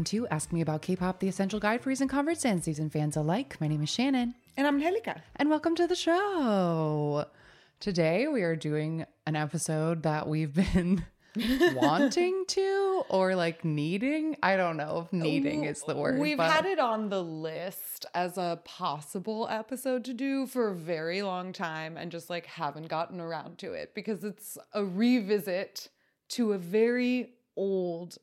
welcome to Ask Me About K-Pop, the essential guide for recent converts and season fans alike. My name is Shannon, And I'm Angelica. and welcome to the show. Today we are doing an episode that we've been wanting to or like needing. I don't know if needing is the word. We've but had it on the list as a possible episode to do for a very long time and just like haven't gotten around to it because it's a revisit to a very old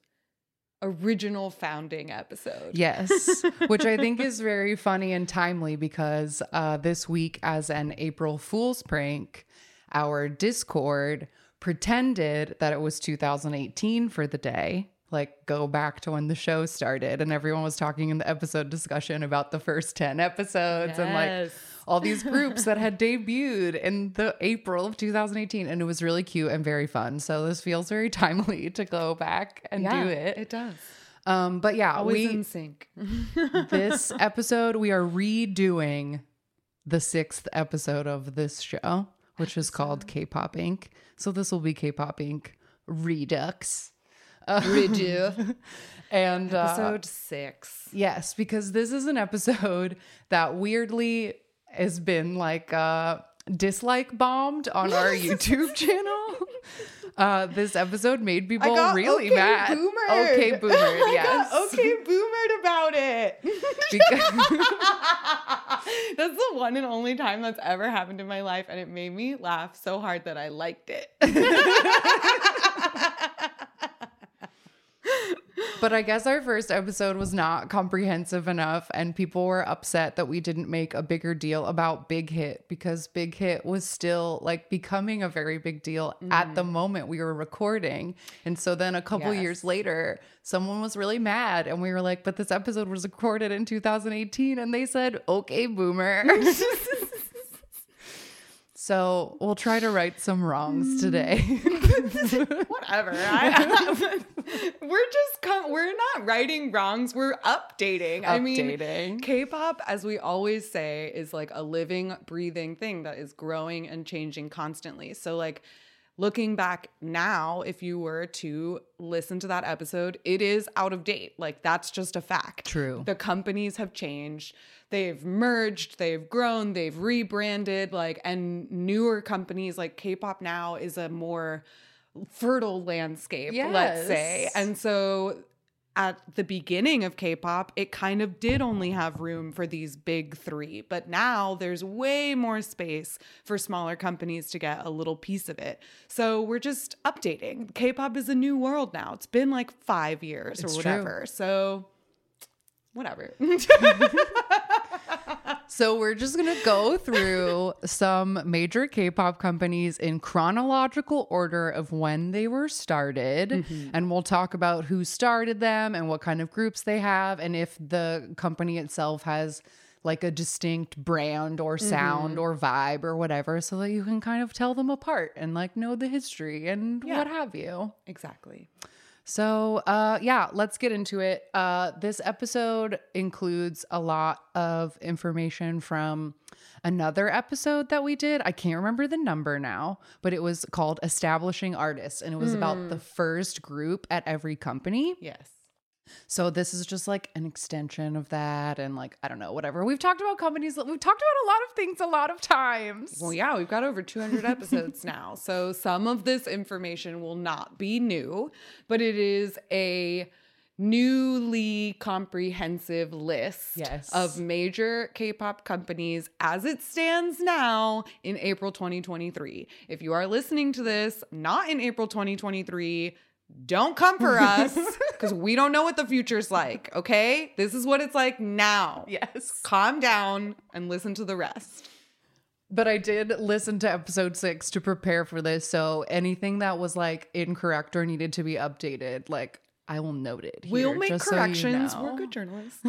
original founding episode. Yes, which I think is very funny and timely because uh, this week, as an April Fool's prank, our Discord pretended that it was 2018 for the day. Like, go back to when the show started, and everyone was talking in the episode discussion about the first 10 episodes and like Yes. All these groups that had debuted in the April of 2018. And it was really cute and very fun. So, this feels very timely to go back and Yeah, do it. It does. Um, but yeah, Always we in sync. this episode we are redoing the sixth episode of this show which is called k-pop inc so this will be k-pop inc redux Redo. and uh, Episode six. yes because this is an episode that weirdly has been like uh dislike bombed on our youtube channel uh this episode made people really okay mad boomered. okay boomer yes okay boomered about it. Because- that's the one and only time that's ever happened in my life, and it made me laugh so hard that I liked it. But I guess our first episode was not comprehensive enough, and people were upset that we didn't make a bigger deal about Big Hit because Big Hit was still like becoming a very big deal at the mm-hmm. moment we were recording. And so then a couple Yes. years later, someone was really mad, and we were like, But this episode was recorded in 2018. And they said, Okay, boomer. so we'll try to right some wrongs today. Whatever. I, we're just com- we're not righting wrongs. We're updating. I mean, K-pop, as we always say, is like a living, breathing thing that is growing and changing constantly. So like. Looking back now, if you were to listen to that episode, it is out of date. Like, that's just a fact. True. The companies have changed. They've merged, they've grown, they've rebranded, like, and newer companies like K pop now is a more fertile landscape, let's say. And so at the beginning of K-pop, it kind of did only have room for these big 3, but now there's way more space for smaller companies to get a little piece of it. So we're just updating. K-pop is a new world now. It's been like 5 years It's or true. whatever. So whatever. So we're just going to go through some major K-pop companies in chronological order of when they were started mm-hmm. and we'll talk about who started them and what kind of groups they have and if the company itself has like a distinct brand or sound mm-hmm. or vibe or whatever so that you can kind of tell them apart and like know the history and Yeah. what have you. exactly. So, uh, yeah, let's get into it. Uh, this episode includes a lot of information from another episode that we did. I can't remember the number now, but it was called Establishing Artists, and it was about the first group at every company. Yes. So, this is just like an extension of that, and like, I don't know, whatever. We've talked about companies, we've talked about a lot of things a lot of times. Well, yeah, we've got over 200 episodes now. So some of this information will not be new, but it is a newly comprehensive list Yes. of major K-pop companies as it stands now in April 2023. If you are listening to this not in April 2023, don't come for us because we don't know what the future's like, okay? This is what it's like now. Yes. Calm down and listen to the rest. But I did listen to episode six to prepare for this. So anything that was like incorrect or needed to be updated, like I will note it. We'll make just so you corrections. know. We're good journalists.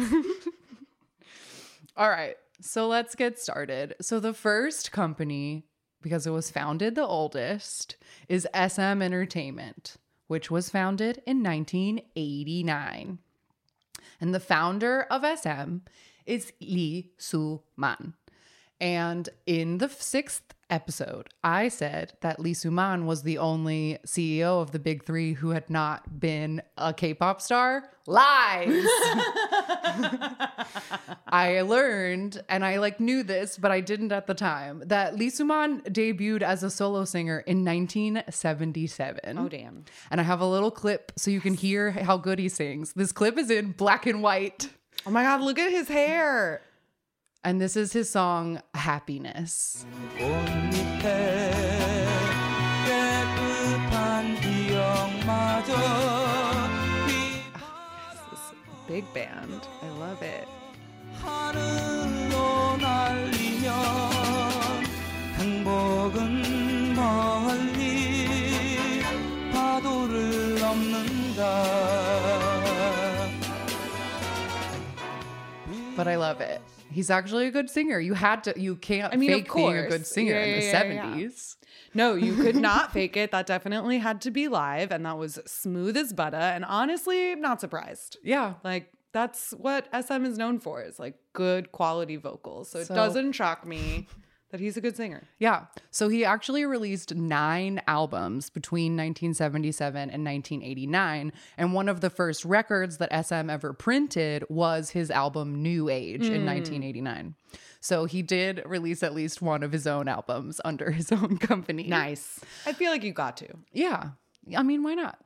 All right. So let's get started. So the first company, because it was founded the oldest, is SM Entertainment, which was founded in 1989. And the founder of SM is Lee Soo Man. And in the sixth episode, I said that Lee Suman was the only CEO of the big three who had not been a K pop star. Lies. I learned, and I like knew this, but I didn't at the time, that Lee Suman debuted as a solo singer in 1977. Oh, damn. And I have a little clip so you can hear how good he sings. This clip is in black and white. Oh my God, look at his hair. And this is his song, Happiness. big band. I love it. But I love it. He's actually a good singer. You had to you can't I mean, of fake being a good singer Yeah, in the yeah, yeah, yeah. 70s. No, you could not fake it. That definitely had to be live, and that was smooth as butter. And honestly, not surprised. Yeah. Like that's what SM is known for is like good quality vocals. So it doesn't shock me that he's a good singer. Yeah. So he actually released nine albums between 1977 and 1989. And one of the first records that SM ever printed was his album New Age Hmm. in 1989. So he did release at least one of his own albums under his own company. Nice. I feel like you got to. Yeah. I mean, why not?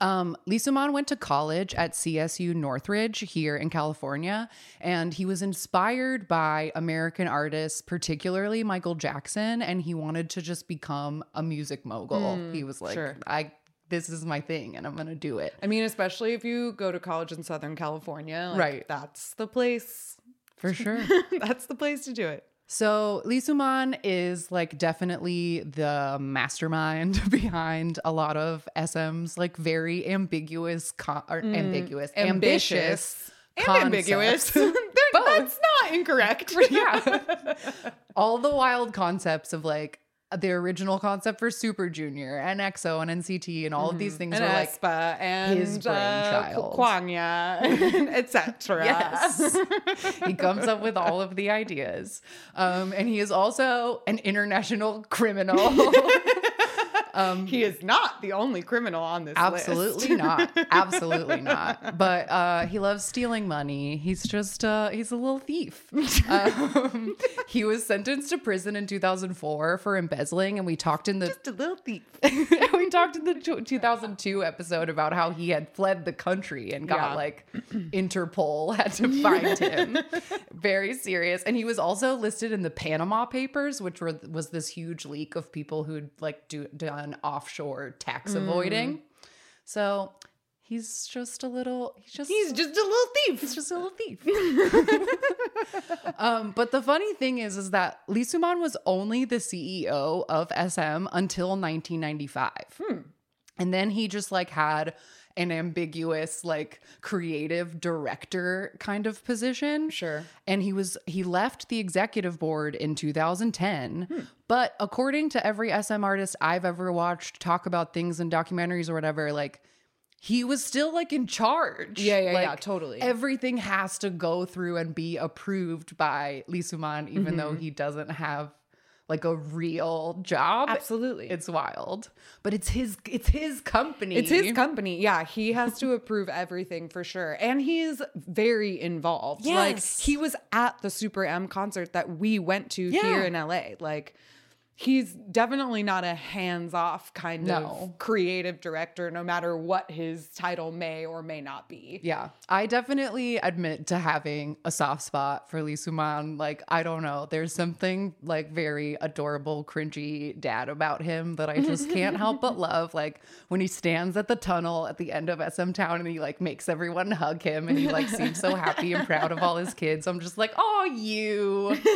Um, Lee Suman went to college at CSU Northridge here in California, and he was inspired by American artists, particularly Michael Jackson, and he wanted to just become a music mogul. he was like, sure. I this is my thing and I'm gonna do it. I mean, especially if you go to college in Southern California, like, Right. That's the place. For sure. that's the place to do it. So Lee Suman is like definitely the mastermind behind a lot of SM's like very ambiguous, con- or mm, ambiguous, ambitious, and ambiguous. That's not incorrect. yeah. All the wild concepts of like the original concept for Super Junior and EXO and NCT and all of these things Mm-hmm. and are like and his uh, brainchild. Kwangya, etc. Yes. he comes up with all of the ideas. Um, and he is also an international criminal. He is not the only criminal on this list. Absolutely not. Absolutely not. But uh, he loves stealing money. He's just uh, he's a little thief. Um, he was sentenced to prison in 2004 for embezzling, and we talked in the Just a little thief. we talked in the 2002 episode about how he had fled the country and got Yeah. like Interpol had to find him. Very serious. And he was also listed in the Panama Papers, which were was this huge leak of people who'd like do done offshore tax Mm. avoiding. So he's just a little. He's just. He's just a little thief. He's just a little thief. um, but the funny thing is, is that Lee Suman was only the CEO of SM until 1995. And then he just like had an ambiguous, like creative director kind of position. Sure. And he was he left the executive board in 2010. But according to every SM artist I've ever watched talk about things in documentaries or whatever, like he was still like in charge. Yeah, yeah, yeah, totally. Everything has to go through and be approved by Lee Suman, even Mm-hmm. though he doesn't have like a real job. Absolutely. It's wild. But it's his it's his company. It's his company. Yeah, he has to approve everything for sure. And he's very involved. Like he was at the Super M concert that we went to Yeah. here in LA. Like he's definitely not a hands-off kind No. of creative director no matter what his title may or may not be. Yeah, I definitely admit to having a soft spot for Lee Suman. Like, I don't know, there's something like very adorable, cringy dad about him that I just can't help but love. Like when he stands at the tunnel at the end of SM Town and he like makes everyone hug him and he like seems so happy and proud of all his kids. I'm just like, oh, you,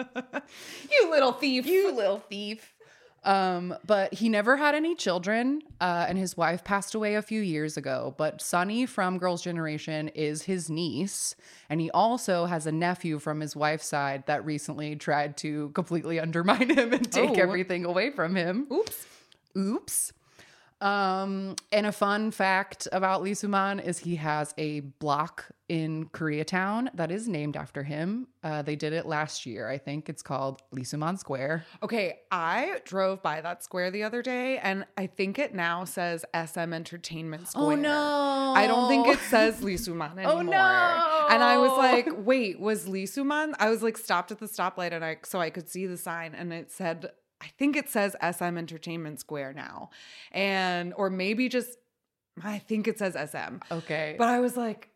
You little thief. You little thief. Um, but he never had any children, uh, and his wife passed away a few years ago. But Sunny from Girls' Generation is his niece, and he also has a nephew from his wife's side that recently tried to completely undermine him and take Oh. everything away from him. Oops. Oops. Um, and a fun fact about Lee Suman is he has a block in Koreatown that is named after him. Uh, they did it last year, I think. It's called Lisuman Square. Okay, I drove by that square the other day and I think it now says SM Entertainment Square. Oh no! I don't think it says Lee Suman anymore. Oh, no. And I was like, wait, was Lee Suman? I was like stopped at the stoplight and I so I could see the sign and it said I think it says SM Entertainment Square now. And or maybe just I think it says SM. Okay, But I was like,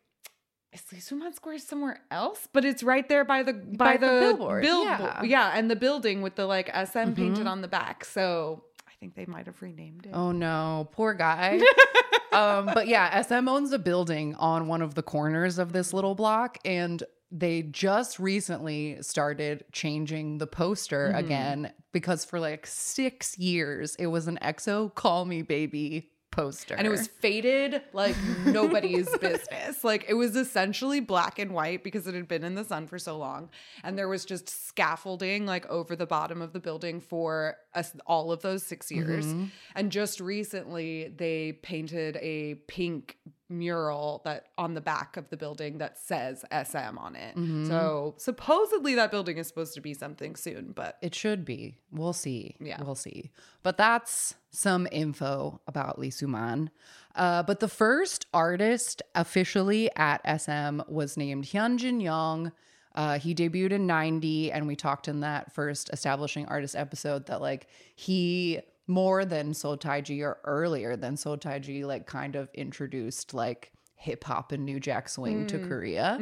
is Suman Square somewhere else? But it's right there by the By by, the the, billboard, billbo- yeah. yeah, and the building with the like SM painted Mhm. on the back. So I think they might have renamed it. Oh no, poor guy. um, but yeah, SM owns a building on one of the corners of this little block, and they just recently started changing the poster Mhm. again because for like six years it was an EXO "Call Me Baby" poster, And it was faded like nobody's business. Like it was essentially black and white because it had been in the sun for so long. And there was just scaffolding like over the bottom of the building for us all of those six years. Mhm. And just recently they painted a pink mural that on the back of the building that says SM on it. Mhm. So supposedly that building is supposed to be something soon, but It should be. We'll see. Yeah. We'll see. But that's some info about Lee Suman. Uh, but the first artist officially at SM was named Hyunjin Young. Uh, he debuted in 90, and we talked in that first establishing artist episode that, like, he more than Seo Taiji or earlier than Seo Taiji, like, kind of introduced, like, hip hop and New Jack Swing to Korea.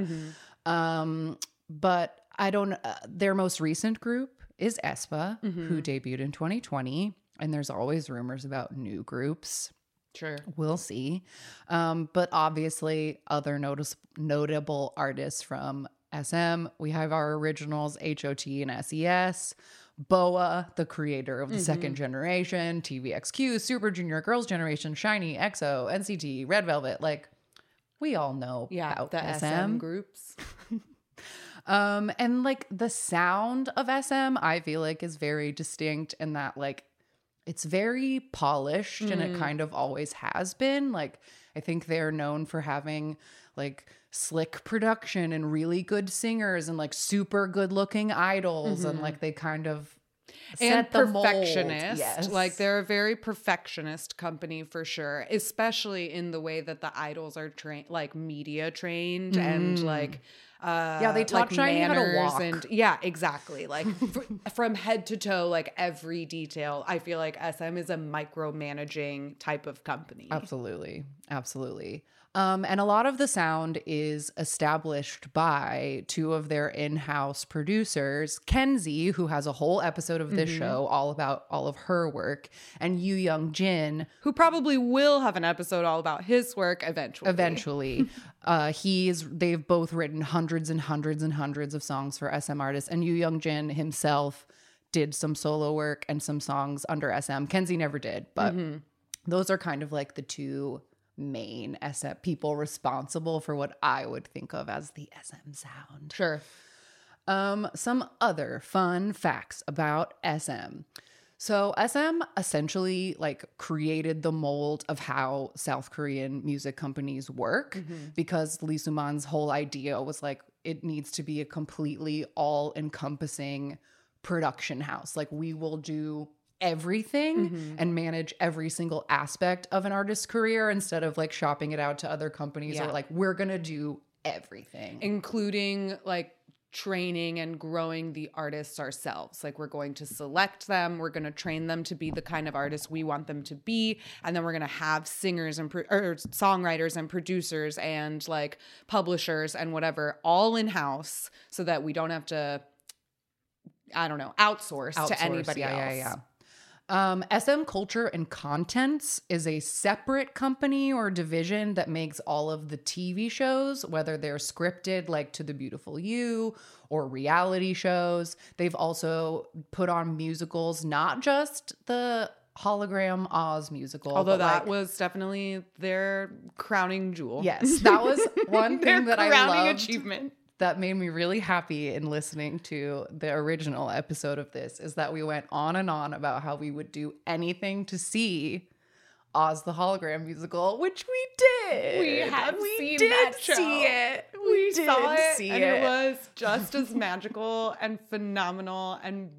Um, but I don't. Uh, their most recent group is aespa, who debuted in 2020, and there's always rumors about new groups. sure. We'll see. Um, but obviously, other notice notable artists from SM. We have our originals, HOT and SES. BoA, the creator of the second generation, TVXQ, Super Junior Girls Generation, SHINee, EXO, NCT, Red Velvet. Like, we all know Yeah, about the SM. SM groups. Um, and like the sound of SM, I feel like is very distinct in that like it's very polished and it kind of always has been. Like I think they're known for having like slick production and really good singers and like super good looking idols and like they kind of and set the mold. perfectionist. Yes. Like they're a very perfectionist company for sure, especially in the way that the idols are trained, like media trained and like. Uh, Mm. Yeah, they taught like SHINee how to walk. and yeah, exactly. Like fr- from head to toe, like every detail. I feel like SM is a micromanaging type of company. Absolutely. Absolutely. Um, and a lot of the sound is established by two of their in house producers, Kenzie, who has a whole episode of this show all about all of her work, and Yu Young Jin, Who probably will have an episode all about his work eventually. eventually. uh, he's they've both written hundreds and hundreds and hundreds of songs for SM artists, and Yu Young Jin himself did some solo work and some songs under SM. Kenzie never did, but those are kind of like the two main SM people responsible for what I would think of as the SM sound. Sure. Um, some other fun facts about SM. So SM essentially like created the mold of how South Korean music companies work because Lee Suman's whole idea was like it needs to be a completely all-encompassing production house. Like we will do everything mm-hmm. and manage every single aspect of an artist's career instead of like shopping it out to other companies Yeah. or like we're going to do everything. including like training and growing the artists ourselves. Like we're going to select them, we're going to train them to be the kind of artists we want them to be, and then we're going to have singers and pro- or songwriters and producers and like publishers and whatever all in house so that we don't have to I don't know, outsource, outsource. to anybody yeah, else. Yeah, yeah. Um, SM Culture and Contents is a separate company or division that makes all of the TV shows, whether they're scripted like To the Beautiful You or reality shows. They've also put on musicals, not just the hologram Oz musical. Although that like- was definitely their crowning jewel. yes, that was one thing that I crowning loved achievement. That made me really happy in listening to the original episode of this is that we went on and on about how we would do anything to see Oz the hologram musical, which we it. We have we seen did that show. see it. We, we did saw it see and it. it was just as magical and phenomenal and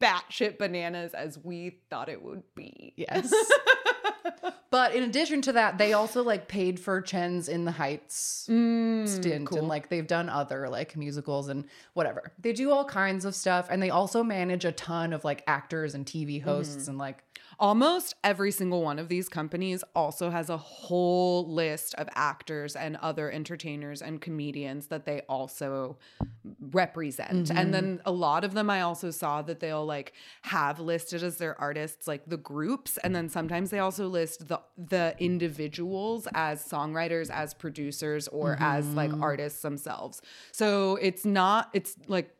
batshit bananas as we thought it would be. Yes. but in addition to that, they also like paid for Chen's In the Heights Mm, stint cool. and like they've done other like musicals and whatever. They do all kinds of stuff and they also manage a ton of like actors and TV hosts Mm-hmm. and like Almost every single one of these companies also has a whole list of actors and other entertainers and comedians that they also represent. And mm-hmm. then a lot of them I also saw that they'll like have listed as their artists like the groups and then sometimes they also list the the individuals as songwriters, as producers or as like mm-hmm. artists themselves. So it's not it's like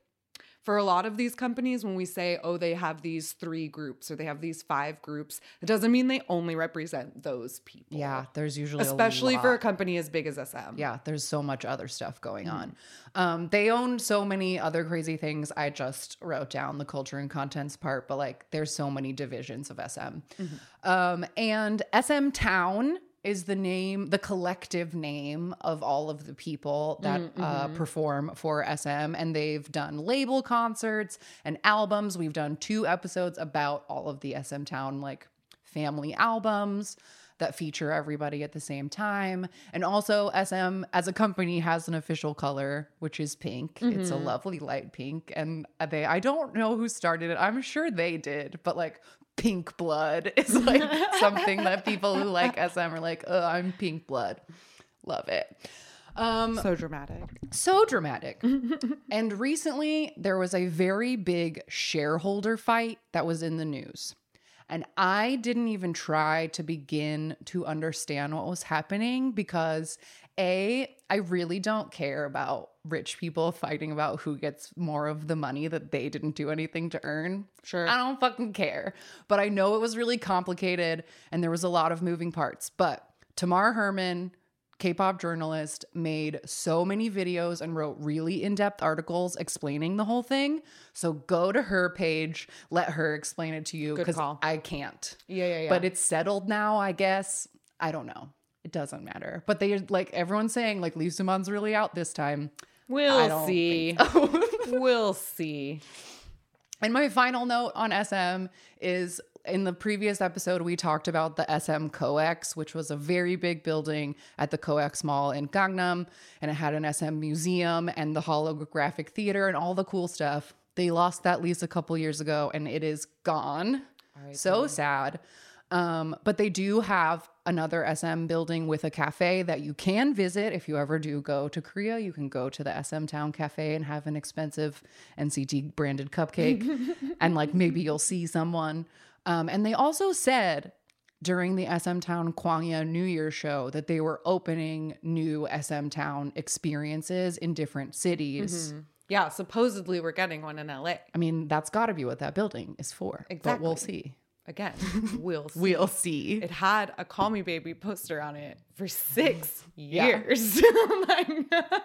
for a lot of these companies, when we say, oh, they have these three groups or they have these five groups, it doesn't mean they only represent those people. yeah, there's usually a Especially for a company as big as SM. yeah, there's so much other stuff going on. Mm-hmm. Um, they own so many other crazy things. I just wrote down the culture and contents part, but like there's so many divisions of SM. Mm-hmm. Um, and SM Town is the name, the collective name of all of the people that Mm-hmm. uh, perform for SM. And they've done label concerts and albums. We've done two episodes about all of the SM Town like family albums that feature everybody at the same time. And also, SM as a company has an official color, which is pink. It's a lovely light pink. And they, I don't know who started it. I'm sure they did, but like pink blood is like something that people who like SM are like, oh, I'm pink blood. Love it. Um, So dramatic. so dramatic. and recently, there was a very big shareholder fight that was in the news. And I didn't even try to begin to understand what was happening because A, I really don't care about rich people fighting about who gets more of the money that they didn't do anything to earn. Sure. I don't fucking care. But I know it was really complicated and there was a lot of moving parts. But Tamar Herman, K-pop journalist, made so many videos and wrote really in-depth articles explaining the whole thing. So go to her page, let her explain it to you because. I can't. Yeah, yeah, yeah. But it's settled now, I guess. I don't know. It doesn't matter. But they like everyone's saying like Lee Sumon's really out this time. We'll see. we'll see. And my final note on SM is in the previous episode, we talked about the SM COEX, which was a very big building at the COEX Mall in Gangnam. And it had an SM museum and the holographic theater and all the cool stuff. They lost that lease a couple years ago and it is gone. So sad. Um, but they do have another SM building with a cafe that you can visit if you ever do go to Korea. You can go to the SM Town Cafe and have an expensive NCT branded cupcake, and like maybe you'll see someone. Um, and they also said during the SM Town Kwangya New Year show that they were opening new SM Town experiences in different cities. Yeah, supposedly we're getting one in LA. I mean, that's got to be what that building is for. But we'll see. Again, we'll see. We'll see. It had a Call Me Baby poster on it for six years.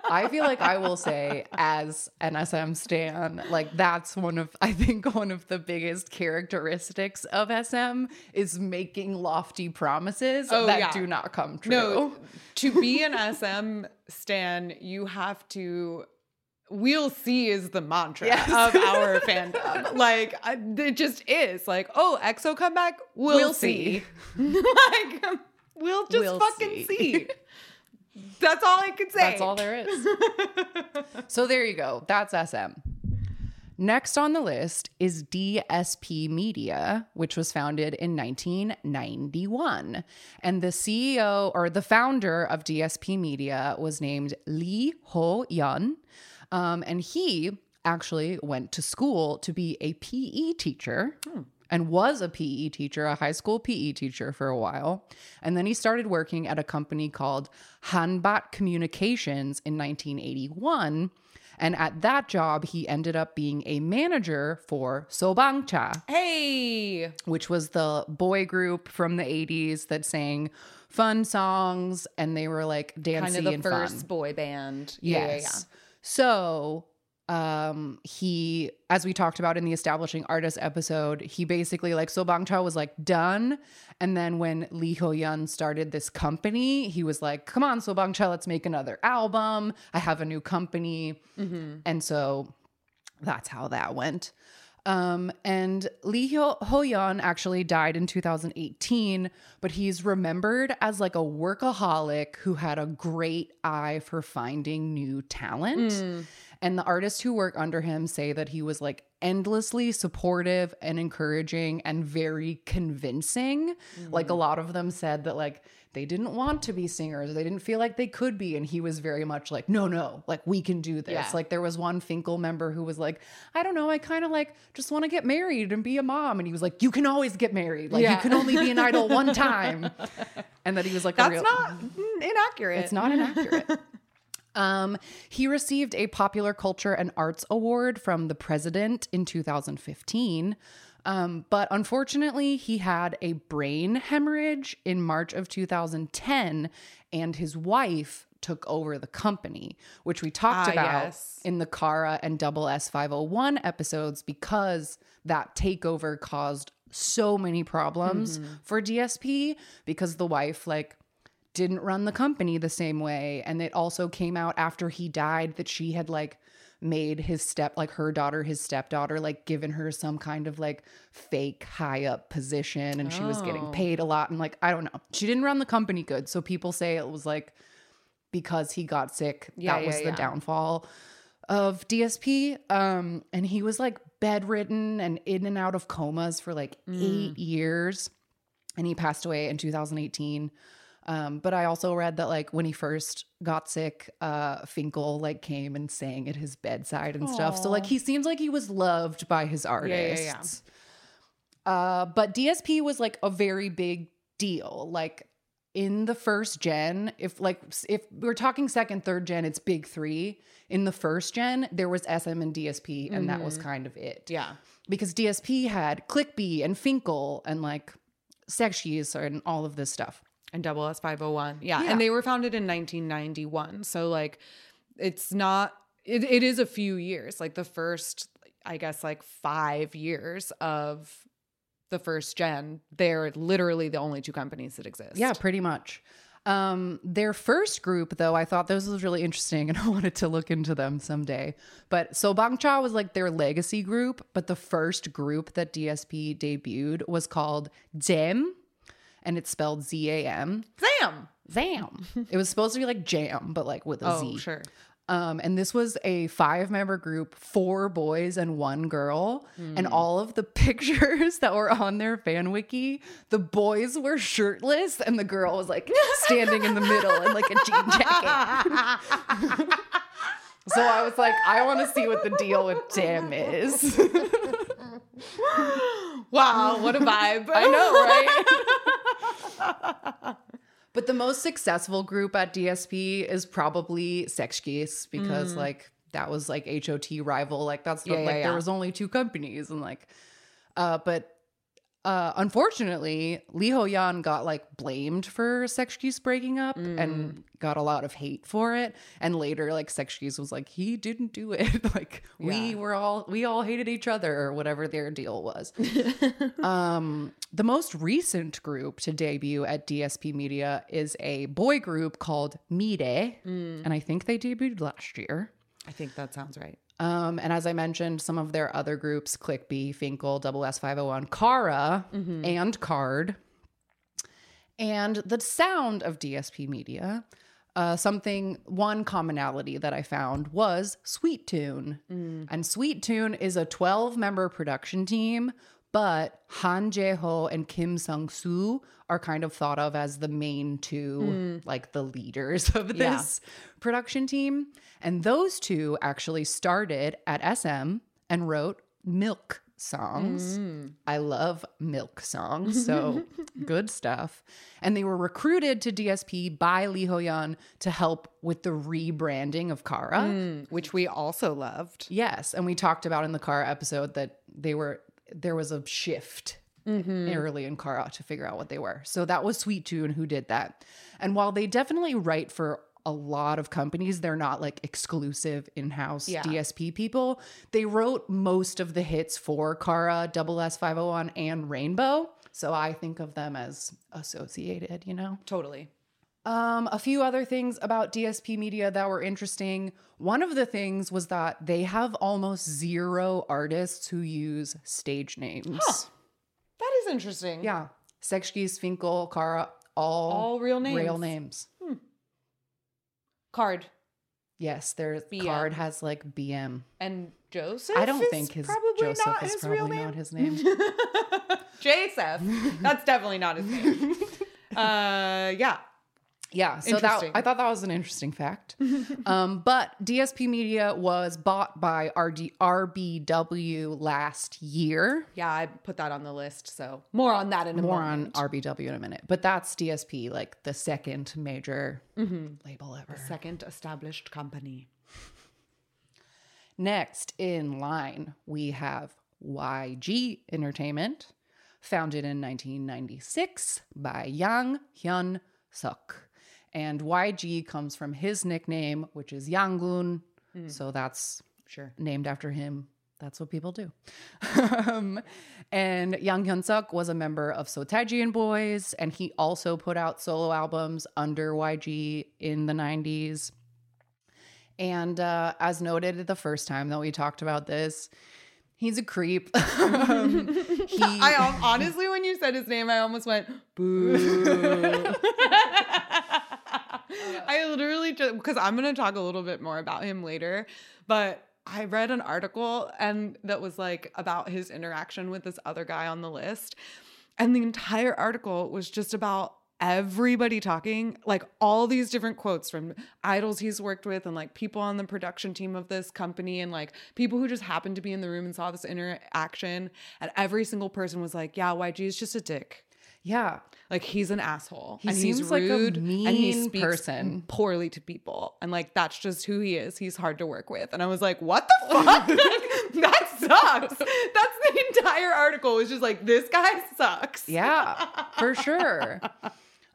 I feel like I will say, as an SM stan, like that's one of I think one of the biggest characteristics of SM is making lofty promises Oh, that yeah. do not come true. No, to be an SM stan, you have to. We'll see is the mantra Yes. of our fandom. Like it just is. Like, oh, EXO come back. We'll, We'll see. like, um, we'll just We'll fucking see. see. That's all I can say. That's all there is. so there you go. That's SM. Next on the list is DSP Media, which was founded in 1991. And the CEO or the founder of DSP Media was named Lee Ho Yun. Um, and he actually went to school to be a PE teacher and was a PE teacher, a high school PE teacher for a while. And then he started working at a company called Hanbat Communications in 1981. And at that job, he ended up being a manager for Sobangcha, hey, which was the boy group from the 80s that sang fun songs and they were like dancey kind of the first fun. boy band. Yes. Yeah, yeah, yeah. So um he as we talked about in the establishing artist episode he basically like Sobangcha was like done. And then when lee ho yun started this company he was like come on Sobangcha let's make another album. I have a new company. And so that's how that went um, and Lee Ho- Ho-yeon actually died in 2018, but he's remembered as like a workaholic who had a great eye for finding new talent. And the artists who work under him say that he was like endlessly supportive and encouraging and very convincing. Like a lot of them said that like they didn't want to be singers, they didn't feel like they could be. And he was very much like, no, no, like we can do this. Yeah. Like there was one Fin.K.L member who was like, I don't know, I kind of like just want to get married and be a mom. And he was like, you can always get married. Like Yeah. you can only be an idol one time. And that he was like, a That's real- not inaccurate. it's not inaccurate. Um, he received a Popular Culture and Arts Award from the president in 2015. Um, but unfortunately, he had a brain hemorrhage in March of 2010, and his wife took over the company, which we talked Ah, about yes. in the Kara and Double S 501 episodes because that takeover caused so many problems for DSP because the wife, like, didn't run the company the same way. And it also came out after he died that she had like made his step, like her daughter, his stepdaughter, like given her some kind of like fake high up position and she was getting Oh. paid a lot. And like, I don't know. She didn't run the company good. So people say it was like because he got sick, Yeah, that was yeah, the downfall of DSP. Um, and he was like bedridden and in and out of comas for like Mm. eight years. And he passed away in 2018. Um, but I also read that like when he first got sick, uh, Fin.K.L like came and sang at his bedside and stuff. So like he seems like he was loved by his artists. yeah, yeah. Uh, but DSP was like a very big deal. Like in the first gen, if like if we're talking second, third gen, it's big three. In the first gen, there was SM and DSP, and that was kind of it yeah. because DSP had Click-B and Fin.K.L and like Sechs Kies and all of this stuff. And Double S 501. Yeah. Yeah. And they were founded in 1991. So, like, it's not, it, it is a few years. Like, the first, I guess, like five years of the first gen, they're literally the only two companies that exist. Yeah, pretty much. Um, their first group, though, I thought this was really interesting and I wanted to look into them someday. But Sobangcha was like their legacy group, but the first group that DSP debuted was called Zam, and it's spelled Z A M. Sam. Zam. it was supposed to be like jam, but like with a Z. Oh, sure. Um, and this was a five member group, four boys and one girl. And all of the pictures that were on their fan wiki, the boys were shirtless and the girl was like standing in the middle in like a jean jacket. so I was like, I want to see what the deal with Jam is. Wow. What a vibe. I know, right? But the most successful group at DSP is probably Sechs Kies because like that was like HOT rival. Like that's Yeah, like yeah, there yeah. was only two companies and like uh but uh unfortunately Lee Ho Yan got like blamed for Sechs Kies breaking up Mm. and got a lot of hate for it. And later like Sechs Kies was like, he didn't do it. like we were all we all hated each other or whatever their deal was. Um, the most recent group to debut at DSP Media is a boy group called MIRAE, Mm. and I think they debuted last year. I think that sounds right. Um, and as I mentioned, some of their other groups, Click-B, Fin.K.L, Double S 501, Kara, Mm-hmm. and KARD. And the sound of DSP Media, uh, something, one commonality that I found was Sweet Tune. Mm. And Sweet Tune is a 12 member production team, but Han Jae Ho and Kim Sung Soo are kind of thought of as the main two, like the leaders of Mm. Yeah. this production team. And those two actually started at SM and wrote milk songs. Mm. I love milk songs, so good stuff. And they were recruited to DSP by Lee Ho Yan to help with the rebranding of Kara. Mm, which we also loved. Yes, and we talked about in the Kara episode that they were there was a shift mm-hmm. early in Kara to figure out what they were. So that was Sweet Tune who did that. And while they definitely write for a lot of companies, they're not like exclusive in house Yeah. DSP people. They wrote most of the hits for Kara, Double S 501, and Rainbow. So I think of them as associated, you know? Totally. Um, a few other things about DSP Media that were interesting. One of the things was that they have almost zero artists who use stage names. That is interesting. Yeah. Sekshki, Fin.K.L, Kara, all, All real names. real names. KARD Yes, their BM. KARD has like BM. and Joseph. I don't think his probably Joseph not is his probably real name. not his name. Joseph. That's definitely not his name. Uh, yeah. Yeah, so that I thought that was an interesting fact. um, but DSP Media was bought by RD, RBW last year. Yeah, I put that on the list. So more on that in a More moment. on RBW in a minute, but that's DSP, like the second major Mm-hmm. label ever. the Second established company. Next in line, we have YG Entertainment, founded in 1996 by Yang Hyun Suk. And YG comes from his nickname, which is Yangun. So that's Sure. named after him. That's what people do. um, and Yang Hyun Suk was a member of Seo Taiji and Boys, and he also put out solo albums under YG in the 90s. And uh, as noted the first time that we talked about this, he's a creep. um, he, I honestly, when you said his name, I almost went boo. Uh. I literally just because I'm gonna talk a little bit more about him later, but I read an article and that was like about his interaction with this other guy on the list, and the entire article was just about everybody talking like all these different quotes from idols he's worked with and like people on the production team of this company and like people who just happened to be in the room and saw this interaction and every single person was like yeah YG is just a dick. Yeah, like he's an asshole. He and he's seems like a rude and he mean speaks person. poorly to people. And like that's just who he is. He's hard to work with. And i was like what the fuck? That sucks. That's the entire article was just like this guy sucks. Yeah, for sure.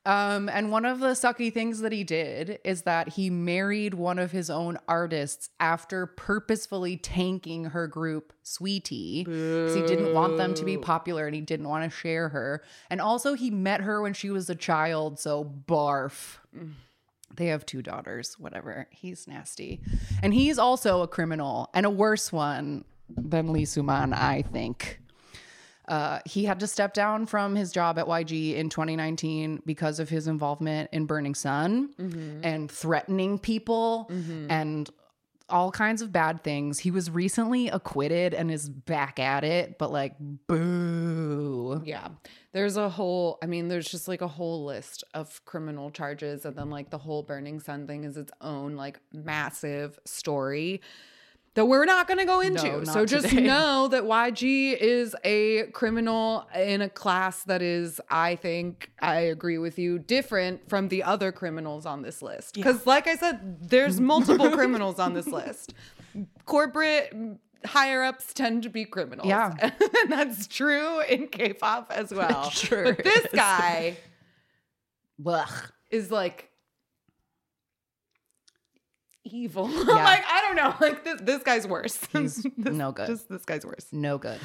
Um, and one of the sucky things that he did is that he married one of his own artists after purposefully tanking her group, Sweetie, because he didn't want them to be popular and he didn't want to share her. And also, he met her when she was a child, so barf. They have two daughters, whatever. He's nasty. And he's also a criminal and a worse one than Lee Suman, I think. Uh, he had to step down from his job at YG in 2019 because of his involvement in Burning Sun and threatening people and all kinds of bad things. He was recently acquitted and is back at it, but like, boo. Yeah. There's a whole, I mean, there's just like a whole list of criminal charges. And then, like, the whole Burning Sun thing is its own, like, massive story that we're not going to go into. No, so just today. know that YG is a criminal in a class that is, I think, I agree with you, different from the other criminals on this list. Because, like I said, there's multiple criminals on this list. Corporate higher ups tend to be criminals. Yeah. and that's true in K-pop as well. Sure But this is. guy Blech. is like evil. Yeah. like I don't know. Like this this guy's worse. He's This- no good. Just this guy's worse. No good.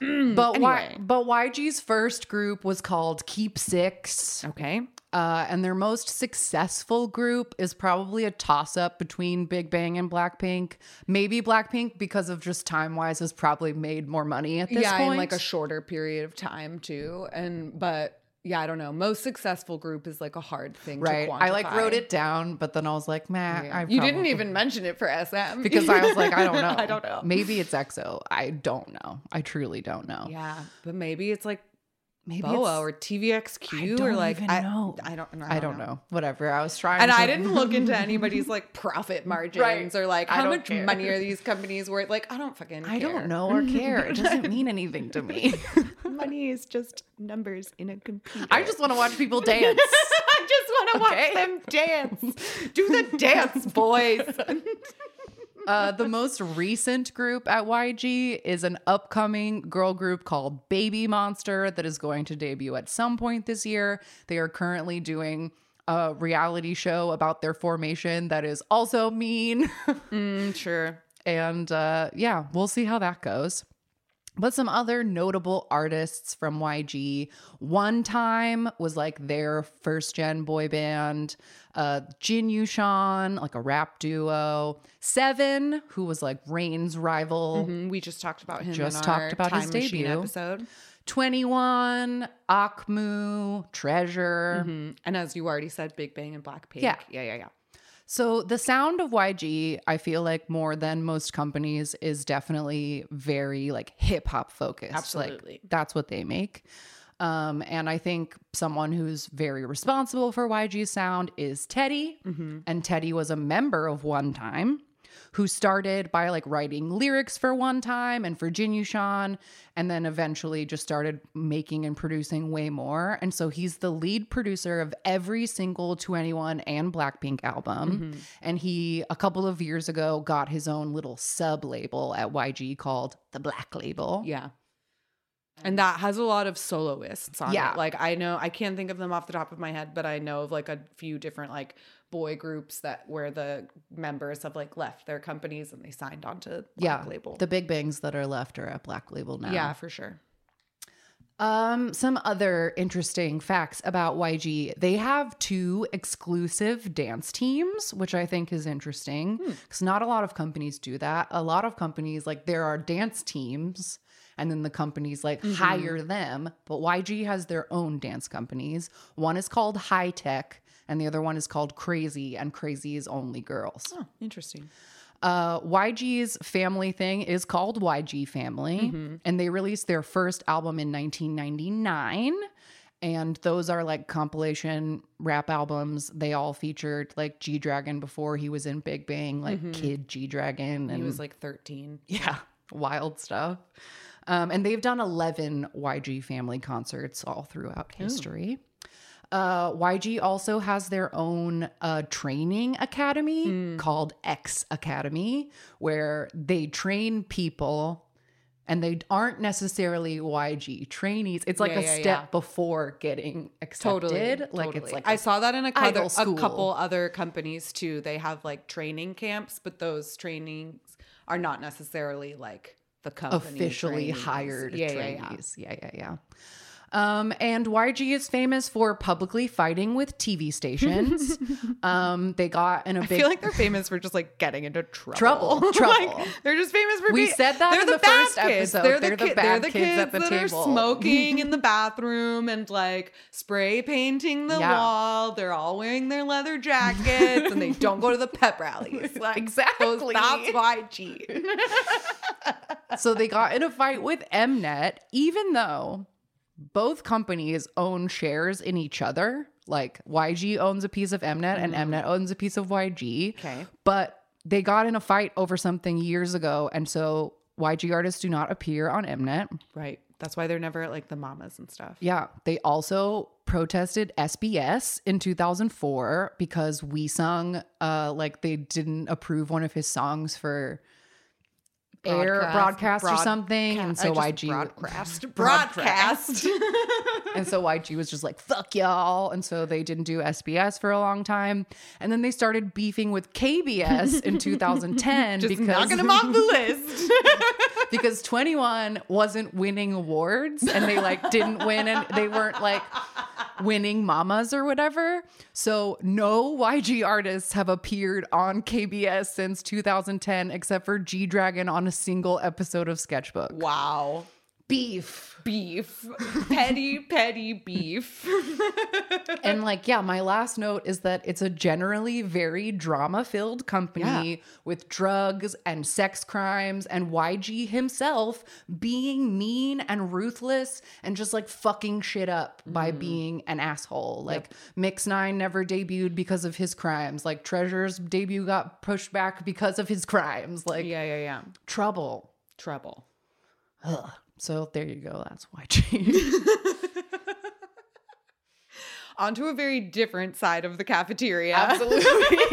but why? But YG's first group was called Keep Six. Okay. Uh, and their most successful group is probably a toss up between Big Bang and Blackpink. Maybe Blackpink, because of just time wise, has probably made more money at this yeah, point. in like a shorter period of time too. And but yeah, I don't know. Most successful group is like a hard thing right. to quantify. I like wrote it down, but then I was like, man, Yeah. You didn't even mention it for SM because I was like, I don't know. I don't know. Maybe it's EXO. I don't know. I truly don't know. Yeah, but maybe it's like Maybe BoA or TVXQ I or like I know. I don't know. I don't know. Whatever. I was trying. And to, I didn't look into anybody's like profit margins Right. or like how much care. money are these companies worth. Like I don't fucking. I care. don't know or care. It doesn't mean anything to me. money is just numbers in a computer. I just want to watch people dance. I just want to watch them dance. Do the dance, boys. Uh, the most recent group at YG is an upcoming girl group called Baby Monster that is going to debut at some point this year. They are currently doing a reality show about their formation that is also mean. Mm, sure. and uh, yeah, we'll see how that goes. But some other notable artists from YG. One time was like their first gen boy band. Uh, Jinusean, like a rap duo. Seven, who was like Rain's rival. Mhm, We just talked about him. Just in talked our about his debut. episode. 2NE1, Akmu, Treasure. Mhm. And as you already said, Big Bang and Blackpink. Yeah. yeah, yeah, yeah. So the sound of YG, I feel like more than most companies is definitely very like hip hop focused. Absolutely. Like that's what they make. Um, and I think someone who's very responsible for YG's sound is Teddy. And Teddy was a member of One Time who started by like writing lyrics for One Time and for Jinusean, and then eventually just started making and producing way more. And so he's the lead producer of every single 2NE1 and Blackpink album. Mm-hmm. And he, a couple of years ago, got his own little sub label at YG called the Black Label. Yeah. And that has a lot of soloists on Yeah. it. Like I know I can't think of them off the top of my head, but I know of like a few different like boy groups that where the members have like left their companies and they signed onto Black yeah, label. The big bangs that are left are at Black Label now. yeah, for sure. Um, some other interesting facts about YG. They have two exclusive dance teams, which I think is interesting because not a lot of companies do that. A lot of companies, like, there are dance teams and then the companies like hire them, but YG has their own dance companies. One is called High Tech and the other one is called Crazy, and Crazy is only girls. Oh, interesting. Uh, YG's family thing is called YG Family, and they released their first album in 1999. And those are like compilation rap albums. They all featured like G Dragon before he was in Big Bang, like Kid G Dragon, and He was like 13. yeah, wild stuff. Um, and they've done 11 YG family concerts all throughout history. Uh, YG also has their own uh, training academy called X Academy, where they train people and they aren't necessarily YG trainees. It's like Yeah, a yeah, step yeah. before getting accepted. Totally. Like totally. it's like I saw that in a, other, a couple other companies too. They have like training camps, but those trainings are not necessarily like the company officially trainees. hired yeah. trainees. Yeah, yeah, yeah. Um, and YG is famous for publicly fighting with TV stations. um, they got in a I big feel like they're famous for just like getting into trouble. Trouble, Like, trouble. they're just famous for We being- said that they're in the, the bad first kids. episode. They're the, They're the ki- bad they're the kids kids at the that table. are smoking in the bathroom and like spray painting the Yeah. wall. They're all wearing their leather jackets and they don't go to the pep rallies. Like, Exactly. those- that's YG. so they got in a fight with Mnet, even though both companies own shares in each other. Like YG owns a piece of Mnet and Mnet owns a piece of YG. Okay. But they got in a fight over something years ago. And so YG artists do not appear on Mnet. Right. That's why they're never at like the mamas and stuff. Yeah. They also protested SBS in 2004 because Wheesung uh like they didn't approve one of his songs for air broadcast or broad- something. And so YG broadcast Broadcast. and so YG was just like, fuck y'all. And so they didn't do SBS for a long time. And then they started beefing with KBS in 2010 just because, knocking them off the list. because 2NE1 wasn't winning awards and they like didn't win and they weren't like winning mamas or whatever. So no YG artists have appeared on KBS since 2010 except for G Dragon on a single episode of Sketchbook. wow. Beef. Beef. petty, petty beef. And like, yeah, my last note is that it's a generally very drama filled company Yeah. with drugs and sex crimes, and YG himself being mean and ruthless and just like fucking shit up by mm. being an asshole. Like, Mix Nine never debuted because of his crimes. Like, Treasure's debut got pushed back because of his crimes. Like, yeah, yeah, yeah. trouble. Trouble. Ugh. So there you go. That's why YG. Onto a very different side of the cafeteria. Absolutely.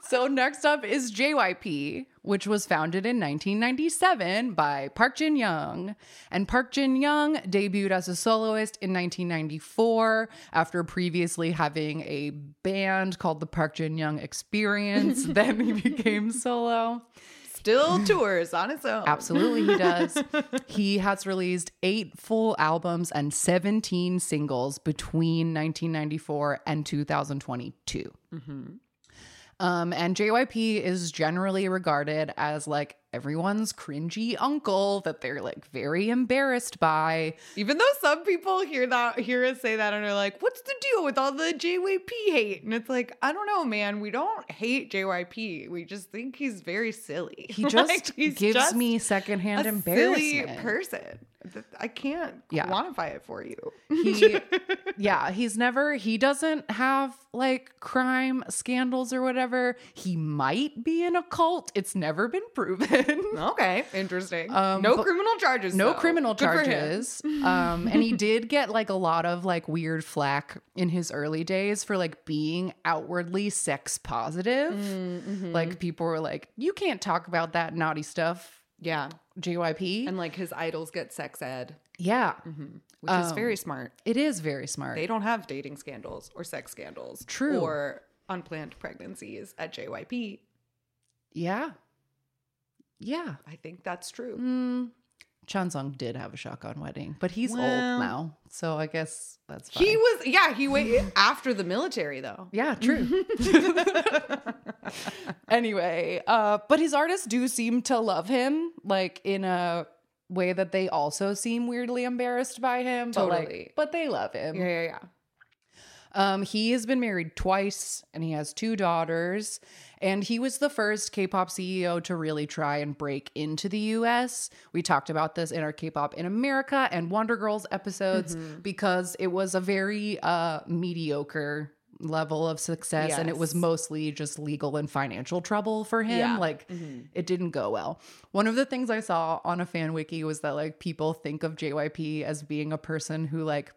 so next up is JYP, which was founded in 1997 by Park Jin Young. And Park Jin Young debuted as a soloist in 1994 after previously having a band called the Park Jin Young Experience. then he became solo. Still tours on its own. Absolutely, he does. he has released eight full albums and 17 singles between 1994 and 2022. Um, and JYP is generally regarded as like everyone's cringy uncle that they're like very embarrassed by. Even though some people hear that, hear us say that, and are like, "What's the deal with all the JYP hate?" And it's like, I don't know, man. We don't hate JYP. We just think he's very silly. He just Like, gives just me secondhand a embarrassment. silly person. I can't Yeah. quantify it for you. he yeah he's never he doesn't have like crime scandals or whatever he might be in a cult it's never been proven okay, interesting. Um, no criminal charges. no though. criminal Good charges um and he did get like a lot of like weird flack in his early days for like being outwardly sex positive Mm-hmm. like people were like you can't talk about that naughty stuff Yeah, JYP and like his idols get sex ed, yeah which is Um, very smart. it is very smart They don't have dating scandals or sex scandals. True. Or unplanned pregnancies at JYP. yeah yeah I think that's true. Mm, Chansung did have a shotgun wedding, but he's Well- old now, so I guess that's fine. He was, yeah, he waited after the military though. yeah, true. anyway, uh, but his artists do seem to love him, like in a way that they also seem weirdly embarrassed by him. But Totally. like, but they love him. Yeah, yeah, yeah. Um, he has been married twice and he has two daughters. And he was the first K pop CEO to really try and break into the US. We talked about this in our K pop in America and Wonder Girls episodes because it was a very uh, mediocre level of success and it was mostly just legal and financial trouble for him. Yeah. Like it didn't go well. One of the things I saw on a fan wiki was that like people think of JYP as being a person who like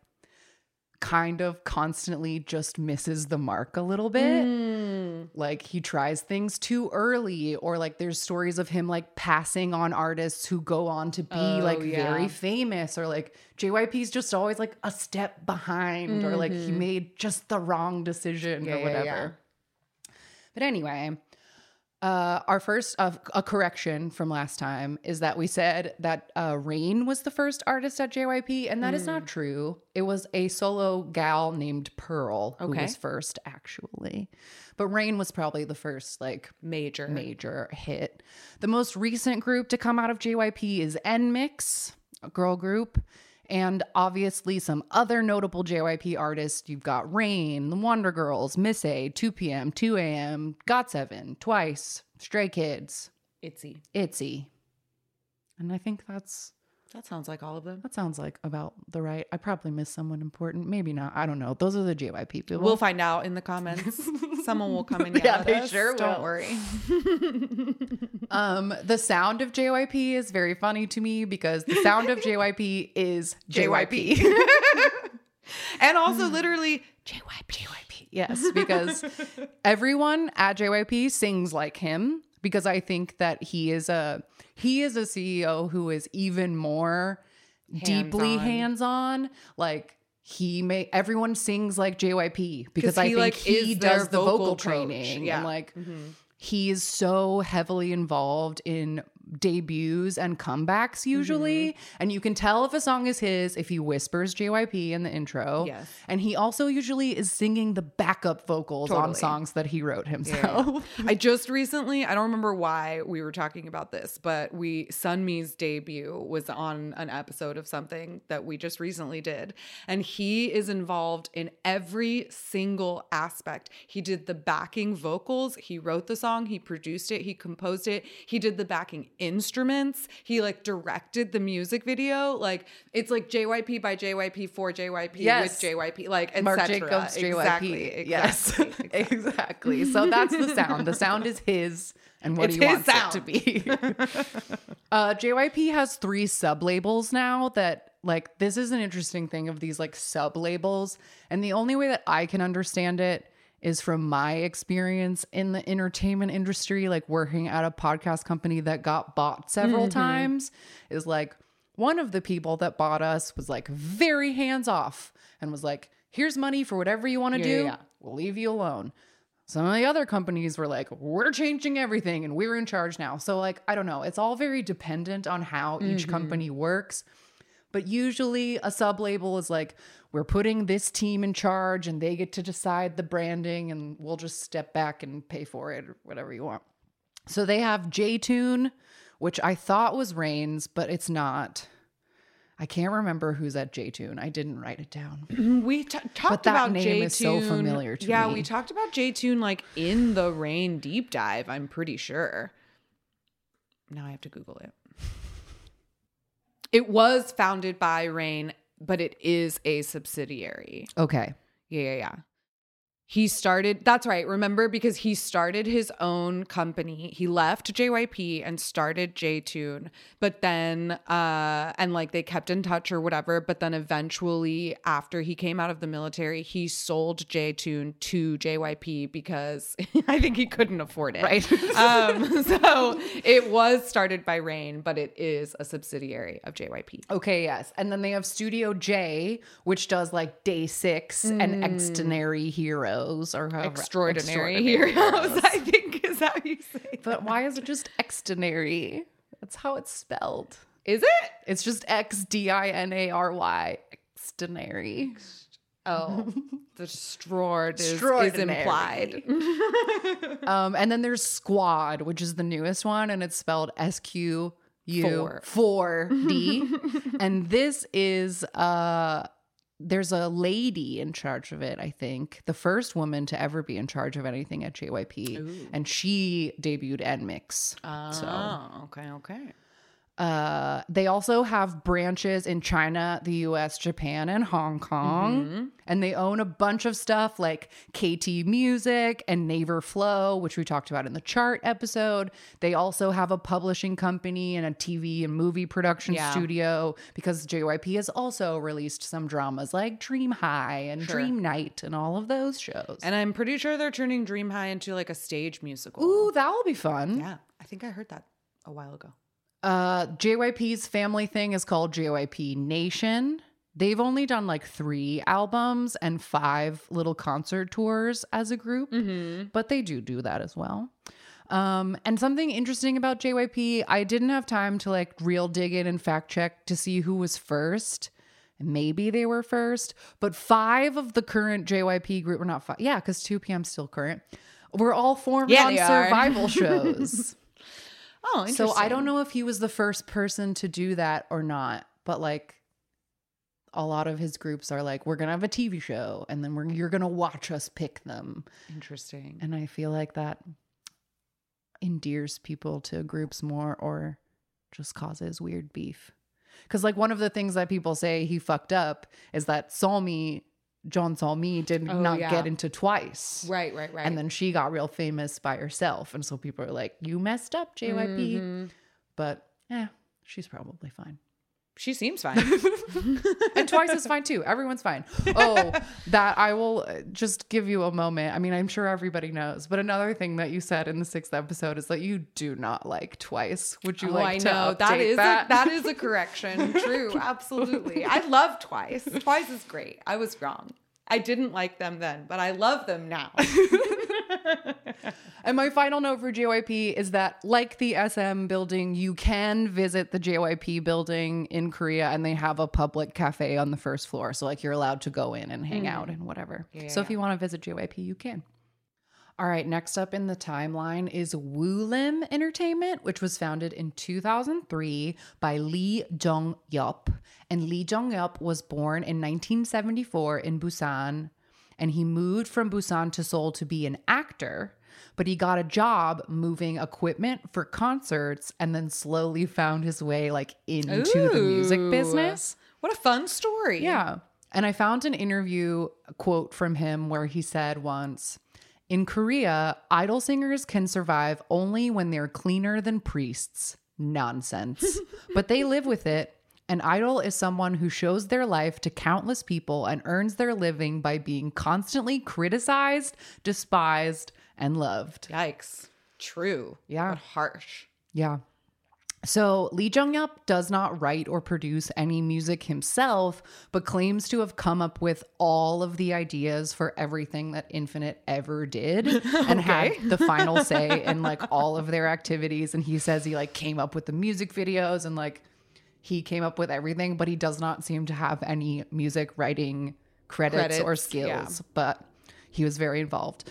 kind of constantly just misses the mark a little bit. Mm. Like he tries things too early, or like there's stories of him like passing on artists who go on to be Oh, like yeah. very famous, or like JYP's just always like a step behind, or like he made just the wrong decision Mm-hmm. Yeah, or whatever. yeah. But anyway, uh, our first uh, a correction from last time is that we said that uh, Rain was the first artist at JYP, and that is Mm. not true. It was a solo gal named Pearl who Okay. was first, actually. But Rain was probably the first like Major. major hit. The most recent group to come out of JYP is NMIXX, a girl group. And obviously, some other notable JYP artists. You've got Rain, the Wonder Girls, Miss A, 2PM, 2AM, GOT7, Twice, Stray Kids, Itzy. ITZY. And I think that's That sounds like all of them. that sounds like about the right. I probably missed someone important. Maybe not. I don't know. Those are the JYP people. We'll find out in the comments. Someone will come and Yeah, they us. sure Don't will. worry. Um, the sound of JYP is very funny to me because the sound of JYP is JYP. And also, literally, JYP, JYP. Yes, because everyone at JYP sings like him because I think that he is a he is a CEO who is even more deeply Hands-on. hands-on. Like he may everyone sings like JYP because 'Cause I he, think like, he does the vocal vocal training Yeah. and like mm-hmm. he is so heavily involved in debuts and comebacks usually. Mm-hmm. and you can tell if a song is his if he whispers JYP in the intro. Yes. and he also usually is singing the backup vocals on songs that he wrote himself. I just recently, I don't remember why we were talking about this, but we Sunmi's debut was on an episode of something that we just recently did. And he is involved in every single aspect. He did the backing vocals, he wrote the song, he produced it, he composed it, he did the backing instruments, he like directed the music video. Like it's like JYP by JYP for JYP Yes. with JYP, like et Mark. Jacobs JYP Exactly. yes exactly, exactly. exactly so that's the sound the sound is his and what It's he wants it to be uh JYP has three sub labels now that like this is an interesting thing of these like sub labels and the only way that I can understand it is from my experience in the entertainment industry, like working at a podcast company that got bought several times, is like one of the people that bought us was like very hands off and was like, here's money for whatever you want to Yeah, do. yeah, yeah. We'll leave you alone. Some of the other companies were like, we're changing everything and we're in charge now. So, like, I don't know. It's all very dependent on how each Mm-hmm. company works. But usually a sub label is like, we're putting this team in charge and they get to decide the branding and we'll just step back and pay for it or whatever you want. So they have J Tune, which I thought was Rain's, but it's not. I can't remember who's at J Tune. I didn't write it down. We t- talked that about name J is so familiar to yeah, me. we talked about J Tune like in the Rain deep dive. I'm pretty sure. Now I have to Google it. It was founded by Rain, but it is a subsidiary. Okay. Yeah, yeah, yeah. He started, that's right. Remember, because he started his own company. He left JYP and started J Tune, but then, uh, and like they kept in touch or whatever. But then eventually, after he came out of the military, he sold J Tune to JYP because I think he couldn't afford it. Right. um, so it was started by Rain, but it is a subsidiary of JYP. Okay, yes. And then they have Studio J, which does like Day Six and Extraordinary Heroes or. Extraordinary, Extraordinary heroes, I think is how you say But why is it just extraordinary? That's how it's spelled. Is it? It's just X D I N A R Y. Extraordinary. Oh, the strord is, is implied. Um, and then there's Squad, which is the newest one, and it's spelled S Q U Four. four D. and this is uh there's a lady in charge of it, I think. The first woman to ever be in charge of anything at JYP. And she debuted NMIXX. Oh, ah, okay, okay. Uh, they also have branches in China, the US, Japan, and Hong Kong. Mm-hmm. And they own a bunch of stuff like KT Music and Naver Flow, which we talked about in the chart episode. They also have a publishing company and a TV and movie production Yeah. studio because JYP has also released some dramas like Dream High and Sure. Dream Knight and all of those shows. And I'm pretty sure they're turning Dream High into like a stage musical. Ooh, that will be fun. Yeah, I think I heard that a while ago. Uh, JYP's family thing is called JYP Nation. They've only done like three albums and five little concert tours as a group, but they do do that as well. Um, and something interesting about JYP, I didn't have time to like real dig in and fact check to see who was first. Maybe they were first, but five of the current JYP group were not five. Yeah, because 2 p.m. still current. We're all formed Yeah, on survival shows. Oh, interesting. So I don't know if he was the first person to do that or not, but like a lot of his groups are like, we're gonna have a TV show, and then we're you're gonna watch us pick them, Interesting. and I feel like that endears people to groups more, or just causes weird beef. Because like one of the things that people say he fucked up is that Somi, Jeon Somi did Oh, not yeah. get into twice. Right, right, right. And then she got real famous by herself. And so people are like, you messed up, JYP. Mhm. But yeah, she's probably fine. She seems fine. And twice is fine too. Everyone's fine. Oh, that I will uh, just give you a moment. I mean, I'm sure everybody knows. But another thing that you said in the sixth episode is that you do not like twice. Would you oh, like I to know update is that? A, that is a correction. True, absolutely. I love Twice. Twice is great. I was wrong. I didn't like them then, but I love them now. And my final note for JYP is that, like the SM building, you can visit the JYP building in Korea and they have a public cafe on the first floor. So, like, you're allowed to go in and hang out mm. and whatever. so, if you want to visit JYP, you can. All right, next up in the timeline is Woolim Entertainment, which was founded in 2003 by Lee Jong Yup. And Lee Jong Yup was born in 1974 in Busan. And he moved from Busan to Seoul to be an actor, but he got a job moving equipment for concerts and then slowly found his way like into the music business. What a fun story. Yeah. And I found an interview quote from him where he said once In Korea, idol singers can survive only when they're cleaner than priests. Nonsense. but they live with it. An idol is someone who shows their life to countless people and earns their living by being constantly criticized, despised, and loved. Yikes. True. Yeah. But harsh. Yeah. So Lee Jung Yup does not write or produce any music himself, but claims to have come up with all of the ideas for everything that Infinite ever did and had the final say in like all of their activities. And he says he like came up with the music videos and like he came up with everything, but he does not seem to have any music writing credits, or skills, yeah. but he was very involved.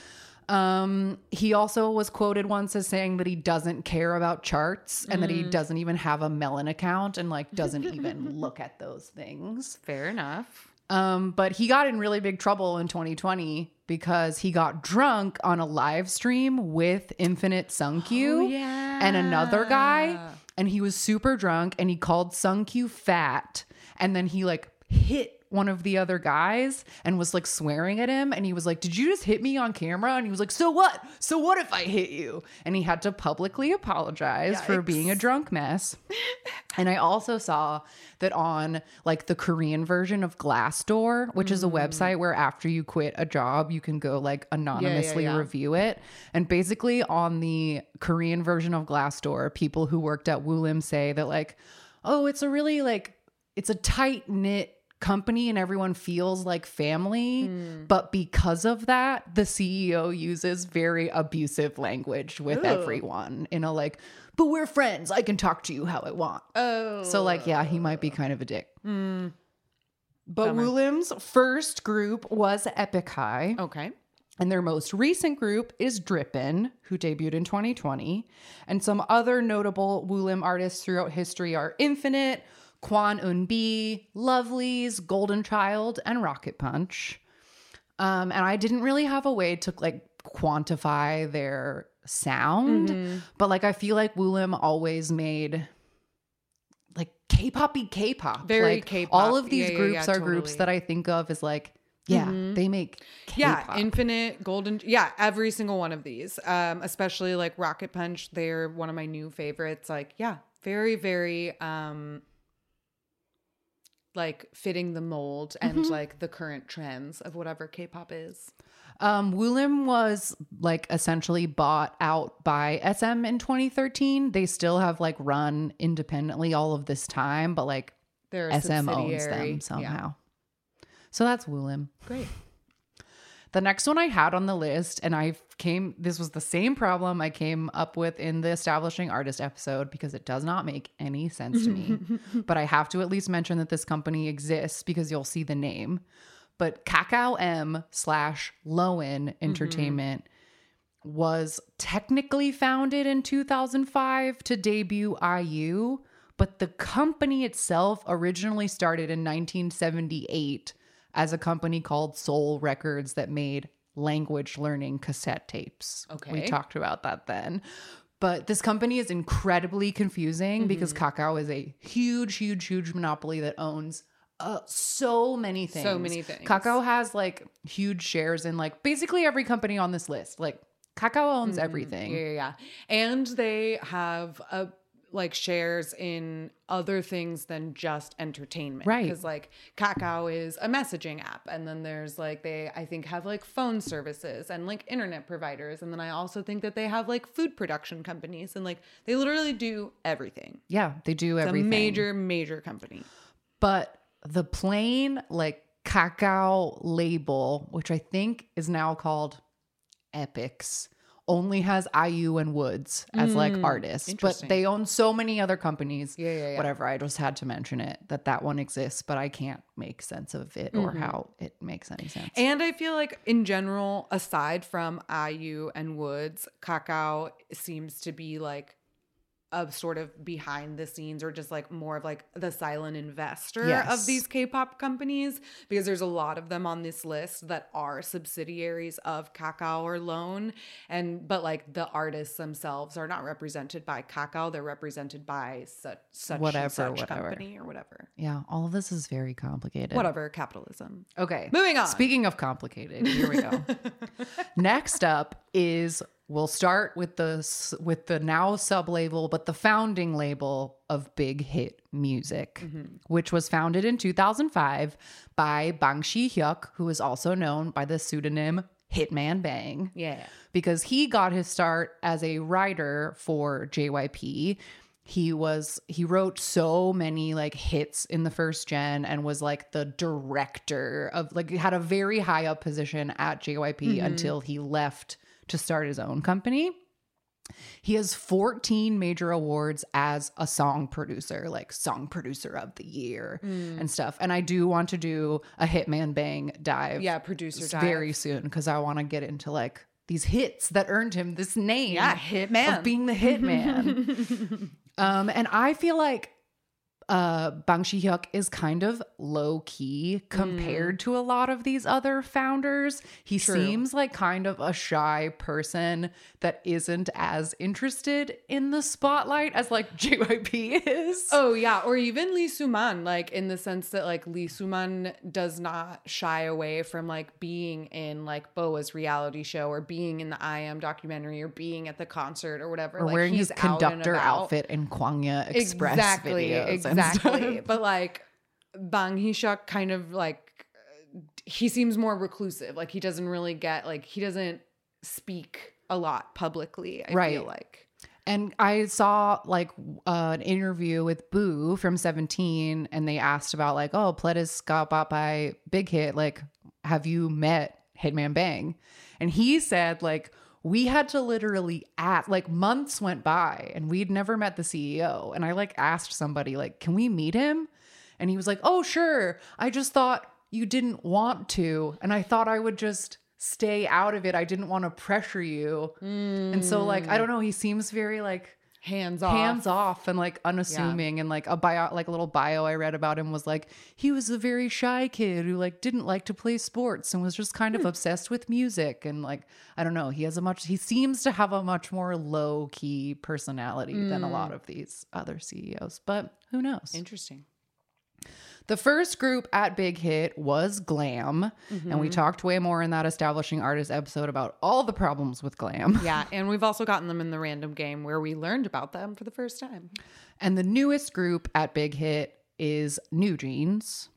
Um, he also was quoted once as saying that he doesn't care about charts and that he Mm. doesn't even have a Melon account and like doesn't even look at those things. Fair enough. Um, but he got in really big trouble in 2020 because he got drunk on a live stream with Infinite Sungkyu Oh, yeah. and another guy, and he was super drunk and he called Sungkyu fat, and then he like hit one of the other guys and was like swearing at him and he was like did you just hit me on camera? And he was like so what? So what if i hit you? And he had to publicly apologize for being a drunk mess. And I also saw that on like the Korean version of Glassdoor, which is a mm. website where after you quit a job, you can go like anonymously yeah. review it. And basically on the Korean version of Glassdoor, people who worked at Woolim say that like, oh, it's a really like it's a tight knit company and everyone feels like family but because of that the ceo uses very abusive language with Ooh. everyone in a like but we're friends i can talk to you how i want Oh. so like yeah he might be kind of a dick Hmm. but Bummer. Woolim's first group was Epic High, Okay. and their most recent group is Drippin, who debuted in 2020. And some other notable Woolim artists throughout history are Infinite, Quan Un Bi, Lovelyz, Golden Child, and Rocket Punch. Um, and I didn't really have a way to like quantify their sound, Mm-hmm. but like I feel like Woolim always made like K-poppy K-pop. Very like, K-pop. All of these Yeah, yeah, groups yeah, are groups that I think of as like, yeah, they make K-pop. Yeah, Infinite, Golden, yeah, every single one of these. Um, especially like Rocket Punch, they're one of my new favorites. Like, yeah, very, very um like fitting the mold and Mm-hmm. like the current trends of whatever K-pop is. Um, Woolim was like essentially bought out by SM in 2013. They still have like run independently all of this time, but like They're SM owns them Yeah. somehow. So that's Woolim. Great. The next one I had on the list, and I came, this was the same problem I came up with in the establishing artist episode because it does not make any sense to me. but I have to at least mention that this company exists because you'll see the name. But Kakao M slash LOEN mm-hmm. Entertainment was technically founded in 2005 to debut IU, but the company itself originally started in 1978 as a company called Seoul Records that made language learning cassette tapes. Okay. We talked about that then. But this company is incredibly confusing because Kakao is a huge, huge, huge monopoly that owns uh, so many things. So many things. Kakao has like huge shares in like basically every company on this list. Like Kakao owns everything. Yeah, yeah, yeah. And they have a like shares in other things than just entertainment. Right. Because like Kakao is a messaging app. And then there's like they I think have like phone services and like internet providers. And then I also think that they have like food production companies and like they literally do everything. Yeah, they do It's everything. major, major company. but the plain like Kakao label, which I think is now called Epics, only has IU and WOODZ as like artists, but they own so many other companies. Yeah, yeah, yeah. Whatever. I just had to mention it that that one exists, but I can't make sense of it or Mm-hmm. how it makes any sense. And I feel like in general, aside from IU and WOODZ, Kakao seems to be like a sort of behind the scenes or just like more of like the silent investor Yes. of these K-pop companies because there's a lot of them on this list that are subsidiaries of Kakao or LOEN and but like the artists themselves are not represented by Kakao they're represented by such such Whatever, such whatever. company or whatever yeah, all of this is very complicated. whatever capitalism Okay. Moving on. Speaking of complicated, here we go. Next up is we'll start with the with the now sub label, but the founding label of Big Hit Music, mm-hmm. which was founded in 2005 by Bang Shi Hyuk, who is also known by the pseudonym Hitman Bang Yeah. because he got his start as a writer for JYP. He was he wrote so many like hits in the first gen and was like the director of like had a very high up position at JYP mm-hmm. until he left to start his own company. He has 14 major awards as a song producer, like song producer of the year and stuff. And I do want to do a Hitman Bang dive Yeah, producer dive. very soon because I want to get into like these hits that earned him this name. Yeah, Hitman. Of being the hitman. um, and I feel like uh Bang Shi-hyuk is kind of low key compared to a lot of these other founders. He True. seems like kind of a shy person that isn't as interested in the spotlight as like JYP is. Oh yeah, or even Lee Suman, like in the sense that like Lee Suman does not shy away from like being in like BoA's reality show or being in the I Am documentary or being at the concert or whatever. or like, wearing his he's out and conductor outfit in Kwangya Express exactly, videos and exactly. But like Bang Hee-shuk kind of like he seems more reclusive. Like he doesn't really get like he doesn't speak a lot publicly. I Right. feel like. And I saw like uh, an interview with Boo from 17, and they asked about like, oh, Pledis got bought by Big Hit. Like, have you met Hitman Bang? And he said like we had to literally at like months went by and we'd never met the CEO. And I like asked somebody like, can we meet him? And he was like, oh sure. I just thought you didn't want to, and I thought I would just stay out of it. I didn't want to pressure you. And so like I mm. don't know, he seems very like Hands off. hands off and like unassuming and like a bio like a little bio I read about him was like he was a very shy kid who like didn't like to play sports and was just kind of hmm. obsessed with music and like I don't know, he has a much he seems to have a much more low key personality than a lot mm. of these other CEOs, but who knows? Interesting. The first group at Big Hit was Glam, and we talked way more in that establishing artist episode about all the problems with Glam. Yeah, and we've also gotten them in the random game where we learned about them for the first time. And the newest group at Big Hit is New Jeans.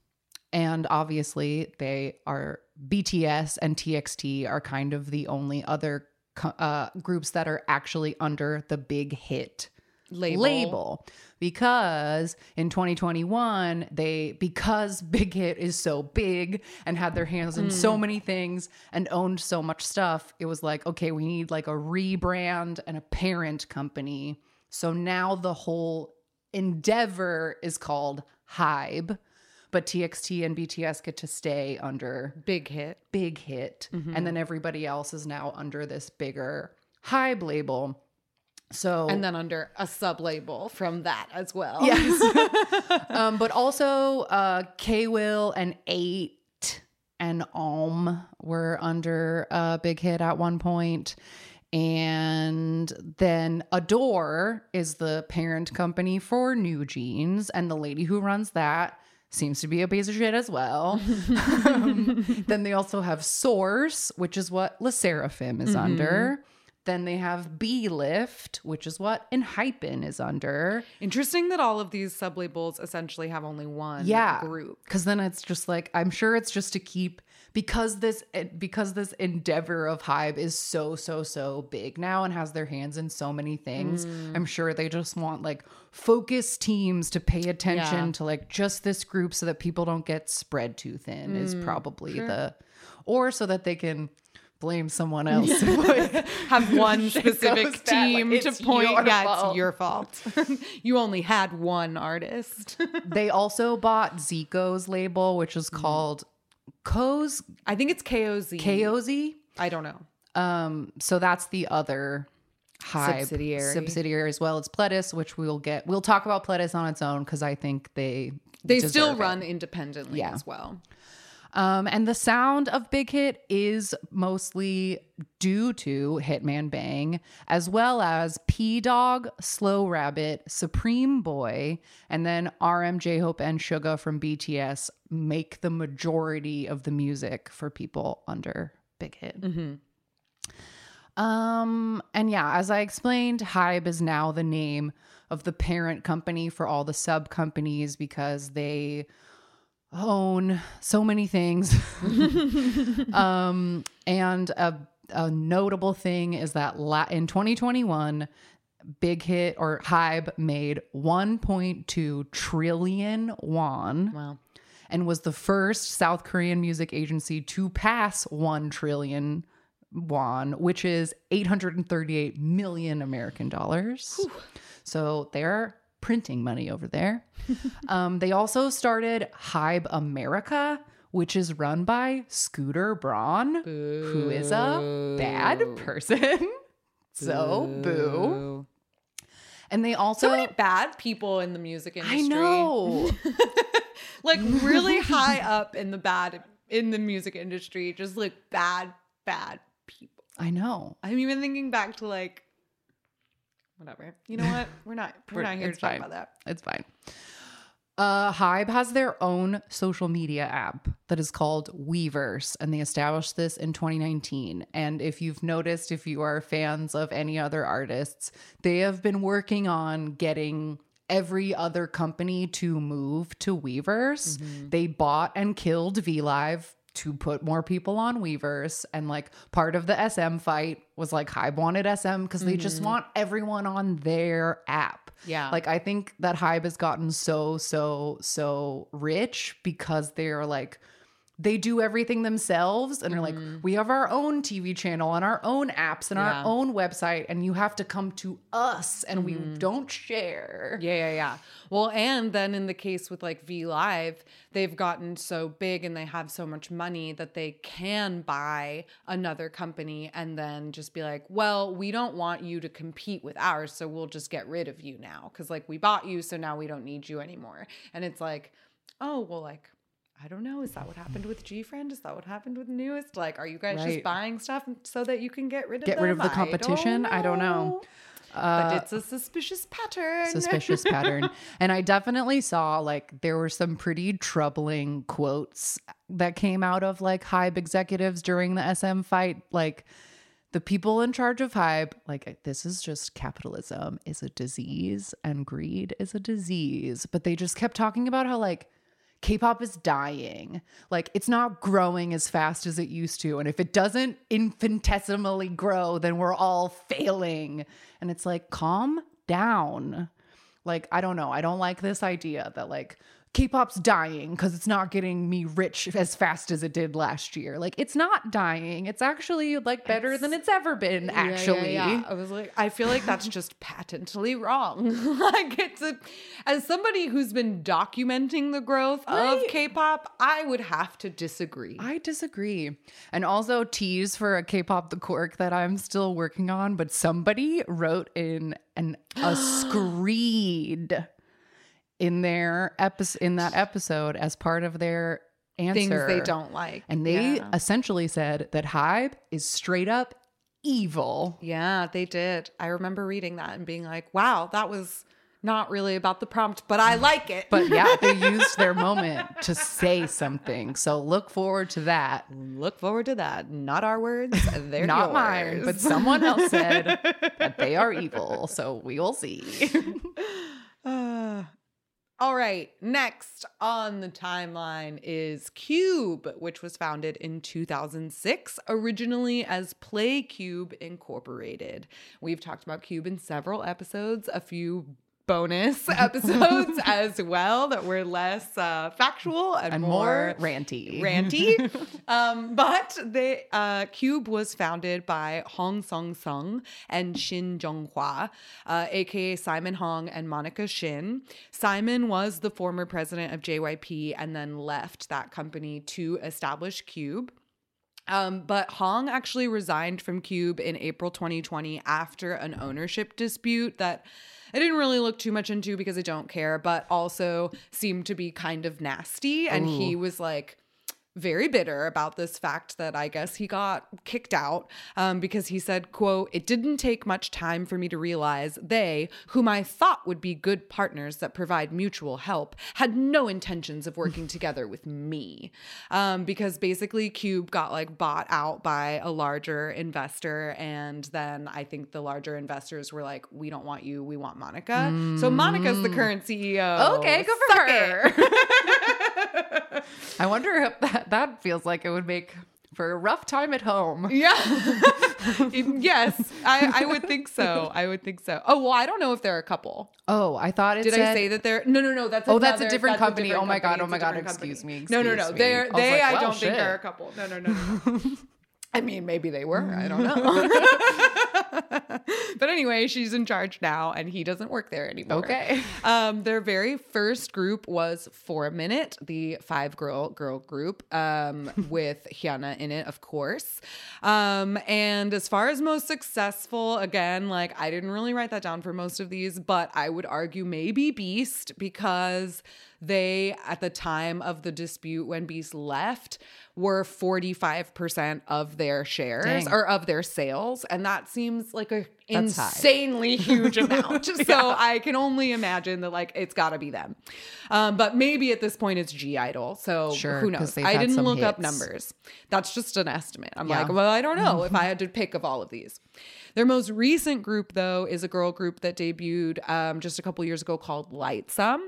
And obviously, they are BTS and TXT are kind of the only other uh, groups that are actually under the Big Hit Label. label. Because in 2021, they, because Big Hit is so big and had their hands in so mm. many things and owned so much stuff, it was like, okay, we need like a rebrand and a parent company. So now the whole endeavor is called Hybe, but TXT and BTS get to stay under Big hit. Big Hit, mm-hmm. and then everybody else is now under this bigger Hybe label. So And then under a sub label from that as well. Yes. um, but also uh K Will and Eight and Om were under a big hit at one point. And then ADOR is the parent company for New Jeans, and the lady who runs that seems to be a piece of shit as well. Um, then they also have Source, which is what LE SSERAFIM is under. Then they have Belift, which is what Enhypen is under. Interesting that all of these sub labels essentially have only one yeah group. because then it's just like i'm sure it's just to keep because this eh, because this endeavor of Hybe is so so so big now and has their hands in so many things Mm. i'm sure they just want like focus teams to pay attention Yeah. to like just this group so that people don't get spread too thin is Mm, probably the or so that they can blame someone else Have one specific like, team to point. yeah, fault. it's your fault. you only had one artist. they also bought zico's label which is Mm. called Co's I think it's KOZ. KOZ. I don't know. Um, so that's the other Hybe Subsidiary. subsidiary as well. It's Pledis, which we'll get. We'll talk about Pledis on its own because I think they They still deserve it. run independently Yeah. as well. Um, and the sound of Big Hit is mostly due to Hitman Bang, as well as Pdogg, Slow Rabbit, Supreme Boy, and then RM J Hope and Suga from BTS make the majority of the music for people under Big Hit. Um, and yeah, as I explained, Hybe is now the name of the parent company for all the sub companies because they own so many things. um, and a, a notable thing is that la- in 2021, Big Hit or Hybe made 1.2 trillion won Wow. and was the first South Korean music agency to pass 1 trillion won, which is 838 million American dollars. So they're printing money over there. um, they also started Hybe America, which is run by Scooter Braun, who is a bad person. so boo. And they also So many bad people in the music industry. I know. like really high up in the bad in the music industry, just like bad, bad people. I know. I'm even thinking back to like whatever. You know what? We're not we're, We're- not here to it's talk fine. about that. It's fine. Uh, Hybe has their own social media app that is called Weverse, and they established this in 2019. And if you've noticed, if you are fans of any other artists, they have been working on getting every other company to move to Weverse. They bought and killed VLive to put more people on Weverse. And like part of the SM fight was like Hybe wanted SM because they just mm-hmm. want everyone on their app. Yeah. Like I think that Hybe has gotten so so so rich because they're like they do everything themselves and they're like we have our own TV channel and our own apps and Mm-hmm. Yeah. our own website and you have to come to us and we Mm-hmm. don't share. Yeah, yeah, yeah. Well, and then in the case with like V Live, they've gotten so big and they have so much money that they can buy another company and then just be like, well, we don't want you to compete with ours, so we'll just get rid of you now. Cause like we bought you, so now we don't need you anymore. And it's like, oh, well, like, I don't know. Is that what happened with G Friend? Is that what happened with NU'EST? Like, are you guys Right. just buying stuff so that you can get rid of Get rid of the competition? I don't know. but uh, it's a suspicious pattern. suspicious pattern. And I definitely saw like there were some pretty troubling quotes that came out of like Hybe executives during the SM fight. Like the people in charge of Hybe, like this is just capitalism is a disease and greed is a disease. But they just kept talking about how like K-pop is dying. Like it's not growing as fast as it used to. And if it doesn't infinitesimally grow, then we're all failing. And it's like, calm down. Like, I don't know. I don't like this idea that like K-pop's dying because it's not getting me rich as fast as it did last year. Like, it's not dying. It's actually like better than it's ever been, Yeah, yeah, actually. yeah. I was like, I feel like that's just patently wrong. like it's a, as somebody who's been documenting the growth Right. of K-pop, I would have to disagree. I disagree. And also tease for a K-pop the cork that I'm still working on, but somebody wrote in an a screed in their episode in that episode as part of their answer. Things they don't like, And they yeah. essentially said that Hybe is straight up evil. yeah, they did. I remember reading that and being like, wow, that was not really about the prompt, but I like it. But yeah, they used their moment to say something. So look forward to that. look forward to that. Not our words, they're Not mine, but someone else said that they are evil. So we will see. Uh, all right, next on the timeline is Cube, which was founded in 2006, originally as Play Cube Incorporated. We've talked about Cube in several episodes, a few bonus episodes as well that were less uh, factual and, and more more ranty. ranty. um, but they uh, Cube was founded by Hong Sung Sung and Shin Jung Hwa, uh, aka Simon Hong and Monica Shin. Simon was the former president of JYP and then left that company to establish Cube. Um, but Hong actually resigned from Cube in April 2020 after an ownership dispute that I didn't really look too much into because I don't care, but also seemed to be kind of nasty. And he was like, very bitter about this fact that I guess he got kicked out um, because he said, quote, it didn't take much time for me to realize they, whom I thought would be good partners that provide mutual help, had no intentions of working together with me. Um, because basically Cube got like bought out by a larger investor. And then I think the larger investors were like, we don't want you, we want Monica. So Monica's the current CEO. Okay, good for Suck her. I wonder if that, that feels like it would make for a rough time at home. Yeah. yes, I, I would think so. I would think so. Oh well, I don't know if they're a couple. Oh, I thought it Did said, I say that they're? No, no, no. That's Oh, that's a different that's a company. different Oh my God, oh my God, excuse company. me, No, no, no. excuse me. They're I they. like, I well, don't think shit. are a couple. No, no, no, no. no. I mean, maybe they were. I don't know. but anyway, she's in charge now, and he doesn't work there anymore. Okay. Um, their very first group was 4minute, the five girl girl group, um, with Hyuna in it, of course. Um, and as far as most successful, again, like I didn't really write that down for most of these, but I would argue maybe Beast because they, at the time of the dispute when Beast left, were 45% of their shares Dang. or of their sales. And that seems like a That's high. insanely huge amount. So I can only imagine that like it's got to be them. Um, but maybe at this point it's (G)I-DLE. So Sure, who knows? I didn't look up numbers. That's just an estimate. I'm Yeah. like, well, I don't know if I had to pick of all of these. Their most recent group though is a girl group that debuted um, just a couple years ago called Lightsum.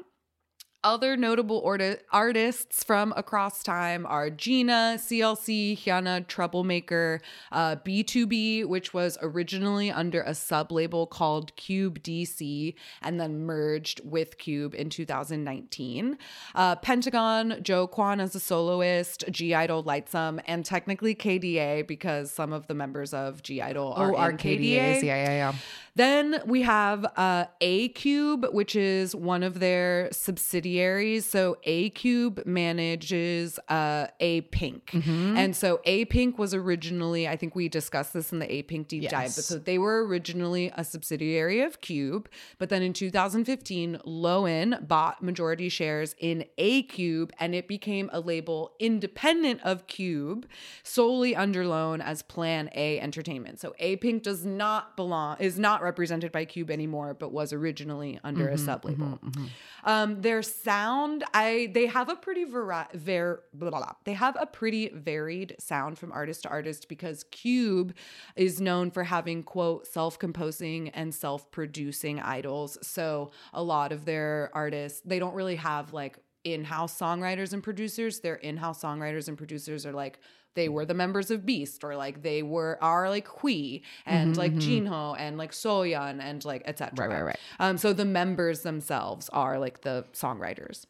Other notable artists from across time are G.NA, CLC, Hyuna, Troublemaker, uh, B2B, which was originally under a sub label called Cube DC and then merged with Cube in 2019. Uh, Pentagon, Jo Kwon as a soloist, G Idol, Lightsum, and technically KDA because some of the members of (G)I-DLE are Oh, in our KDAs. Yeah, yeah, yeah. Then we have uh, A Cube, which is one of their subsidiaries. So A Cube manages uh, A Pink, Mm-hmm. and so A Pink was originally, I think we discussed this in the A Pink deep dive, but so they were originally a subsidiary of Cube, but then in 2015, LOEN bought majority shares in A Cube, and it became a label independent of Cube, solely under LOEN as Plan A Entertainment. So A Pink does not belong, is not represented by Cube anymore, but was originally under a mm-hmm, sub label. Mm-hmm, mm-hmm. Um, their sound, I they have a pretty vari- ver- blah, blah, blah. they have a pretty varied sound from artist to artist because Cube is known for having quote self-composing and self-producing idols. So a lot of their artists, they don't really have like in-house songwriters and producers. Their in-house songwriters and producers are like they were the members of Beast or like they were are like Hui and like Jinho and like Soyeon and like etc. Right, right, right. Um, so the members themselves are like the songwriters.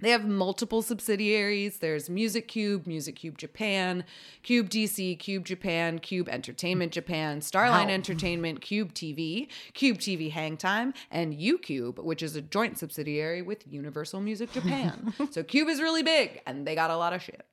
They have multiple subsidiaries. There's Music Cube, Music Cube Japan, Cube DC, Cube Japan, Cube Entertainment Japan, Starline Wow. Entertainment, Cube TV, Cube TV Hangtime, and UCube, which is a joint subsidiary with Universal Music Japan. so Cube is really big and they got a lot of shit.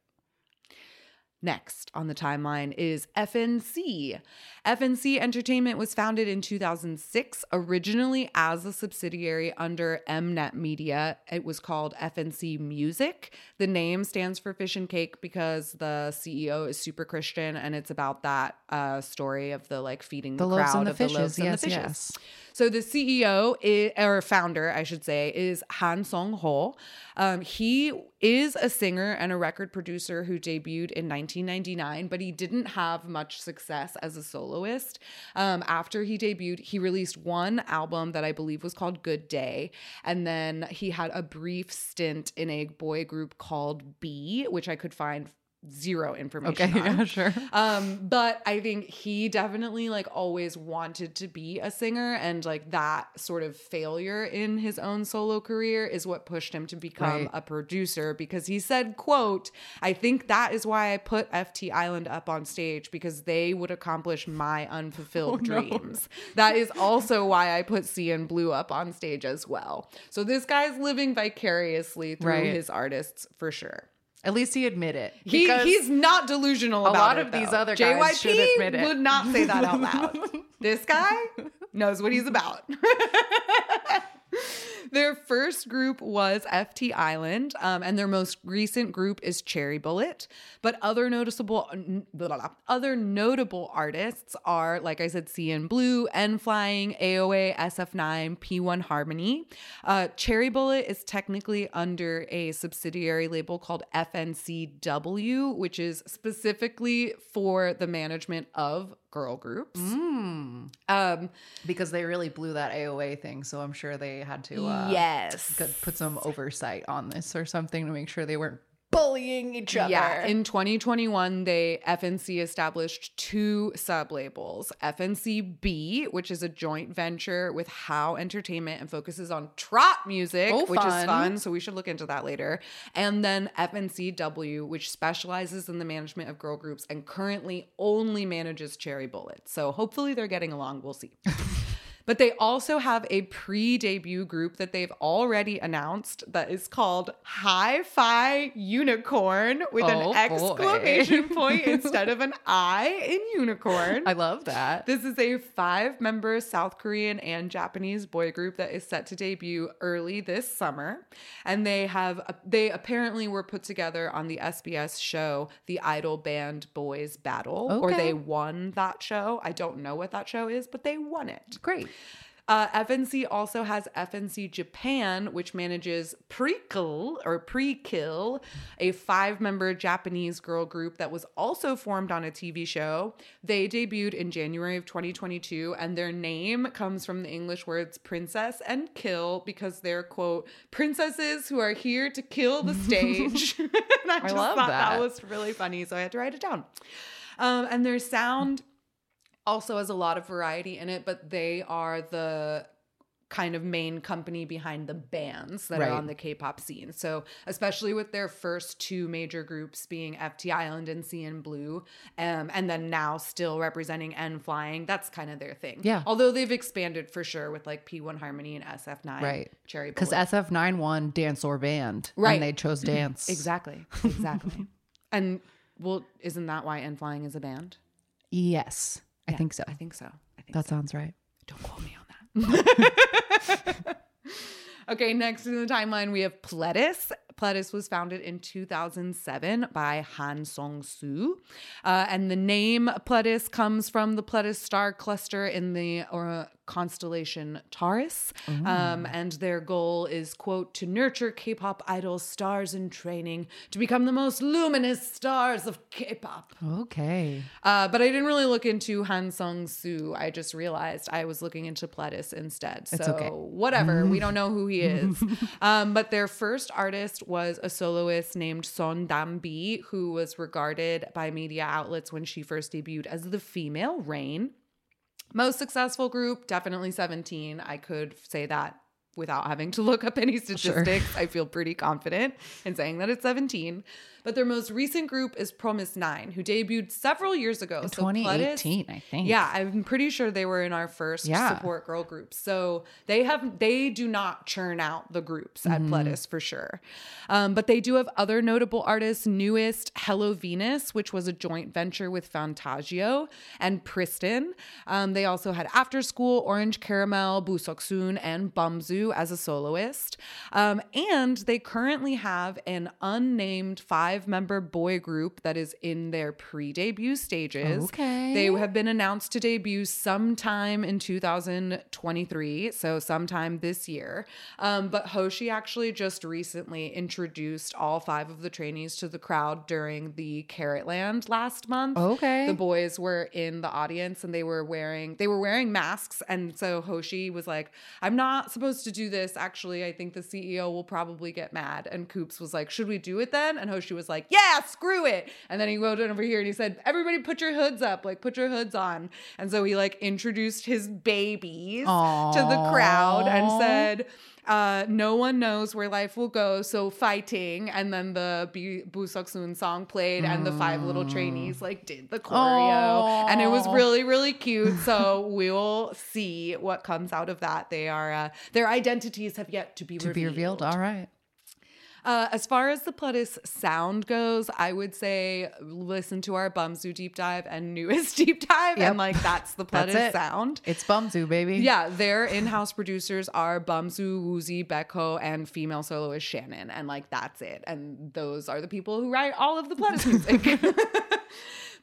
Next on the timeline is FNC. FNC Entertainment was founded in 2006, originally as a subsidiary under Mnet Media. It was called FNC Music. The name stands for Fish and Cake because the CEO is super Christian and it's about that uh, story of the like feeding the, The crowd and the of the fishes. loaves and Yes, the fishes. yes. So the CEO is, or founder, I should say, is Han Song Ho. Um, he is a singer and a record producer who debuted in 1999, but he didn't have much success as a soloist. Um, after he debuted, he released one album that I believe was called Good Day, and then he had a brief stint in a boy group called B, which I could find zero information Okay, on. yeah, sure. Um, but I think he definitely like always wanted to be a singer, and like that sort of failure in his own solo career is what pushed him to become Right. a producer because he said, quote, I think that is why I put FT Island up on stage because they would accomplish my unfulfilled Oh, no. dreams. That is also why I put CN Blue up on stage as well. So this guy's living vicariously through Right. his artists for sure. At least he admit it. He, he's not delusional about a lot it, of these other guys JYP should admit it. would not say that out loud. this guy knows what he's about. their first group was FT Island, um, and their most recent group is Cherry Bullet. But other noticeable, blah, blah, blah. other notable artists are, like I said, CN Blue, N Flying, AOA, SF9, P1 Harmony. Uh, Cherry Bullet is technically under a subsidiary label called FNCW, which is specifically for the management of girl groups. Mm. Um, Because they really blew that AOA thing, so I'm sure they had to uh, yes. put some oversight on this or something to make sure they weren't bullying each other. Yeah, in 2021, they FNC established two sub labels FNCB, which is a joint venture with How Entertainment and focuses on trot music, Oh, which is fun. fun. So we should look into that later. And then FNCW, which specializes in the management of girl groups and currently only manages Cherry Bullet. So hopefully they're getting along. We'll see. But they also have a pre debut group that they've already announced that is called Hi Fi Unicorn with Oh, an exclamation point instead of an I in unicorn. I love that. This is a five member South Korean and Japanese boy group that is set to debut early this summer. And they have, they apparently were put together on the SBS show, The Idol Band Boys Battle, or they won that show. I don't know what that show is, but they won it. Great. Uh, FNC also has FNC Japan, which manages Prikil or Prikil, a five member Japanese girl group that was also formed on a TV show. They debuted in January of 2022, and their name comes from the English words princess and kill because they're, quote, princesses who are here to kill the stage. and I, just love thought that. that was really funny, so I had to write it down. Um, and their sound also has a lot of variety in it, but they are the kind of main company behind the bands that Right. are on the K-pop scene. So, especially with their first two major groups being FT Island and CN Blue, um, and then now still representing N Flying, that's kind of their thing. Yeah. Although they've expanded for sure with like P1 Harmony and SF9, Right. Cherry Because SF9 won dance or band. Right. And they chose dance. exactly, exactly. and well, isn't that why N Flying is a band? Yes. I think so. I think so. I think That sounds right. Don't quote me on that. okay, next in the timeline, we have Pledis. Pledis was founded in 2007 by Han Song Soo. Uh, and the name Pledis comes from the Pledis star cluster in the uh, constellation Taurus. Um, and their goal is, quote, to nurture K pop idols, stars in training to become the most luminous stars of K pop. Okay. Uh, but I didn't really look into Han Sung Soo. I just realized I was looking into Pledis instead. So okay. whatever. we don't know who he is. um, but their first artist was a soloist named Son Dam Bi, who was regarded by media outlets when she first debuted as the female Rain. Most successful group, definitely 17. I could say that without having to look up any statistics. I feel pretty confident in saying that it's 17. But their most recent group is fromis_9, who debuted several years ago. In So Pledis- 2018, I think. yeah, I'm pretty sure they were in our first Yeah. support girl group. So they have they do not churn out the groups at Mm-hmm. Pledis for sure. Um, but they do have other notable artists. NU'EST Hello Venus, which was a joint venture with Fantagio and Pristin. Um, they also had After School, Orange Caramel, Busoksoon, and Bumzu as a soloist. Um, and they currently have an unnamed five-member boy group that is in their pre-debut stages. Okay. They have been announced to debut sometime in 2023, so sometime this year. Um, but Hoshi actually just recently introduced all five of the trainees to the crowd during the Caratland last month. Okay. The boys were in the audience and they were wearing they were wearing masks, and so Hoshi was like, "I'm not supposed to do this. Actually, I think the CEO will probably get mad." And Coups was like, "Should we do it then?" And Hoshi was like, "Yeah, screw it." And then he wrote it over here and he said, "Everybody, put your hoods up. Like, put your hoods on." And so he like introduced his babies to the crowd and said. Uh, no one knows where life will go, so fighting. And then the B- Busoksun song played, and the five little trainees like did the choreo, and it was really, really cute. So we'll see what comes out of that. They are uh, their identities have yet to be to revealed. be revealed. All right. Uh, as far as the Pledis sound goes, I would say listen to our Bumzu deep dive and NU'EST deep dive, Yep. and like that's the That's it. sound. It's Bumzu, baby. Yeah, their in-house producers are Bumzu, Woozi, Becco, and female soloist Shannon, and like that's it. And those are the people who write all of the Pledis music.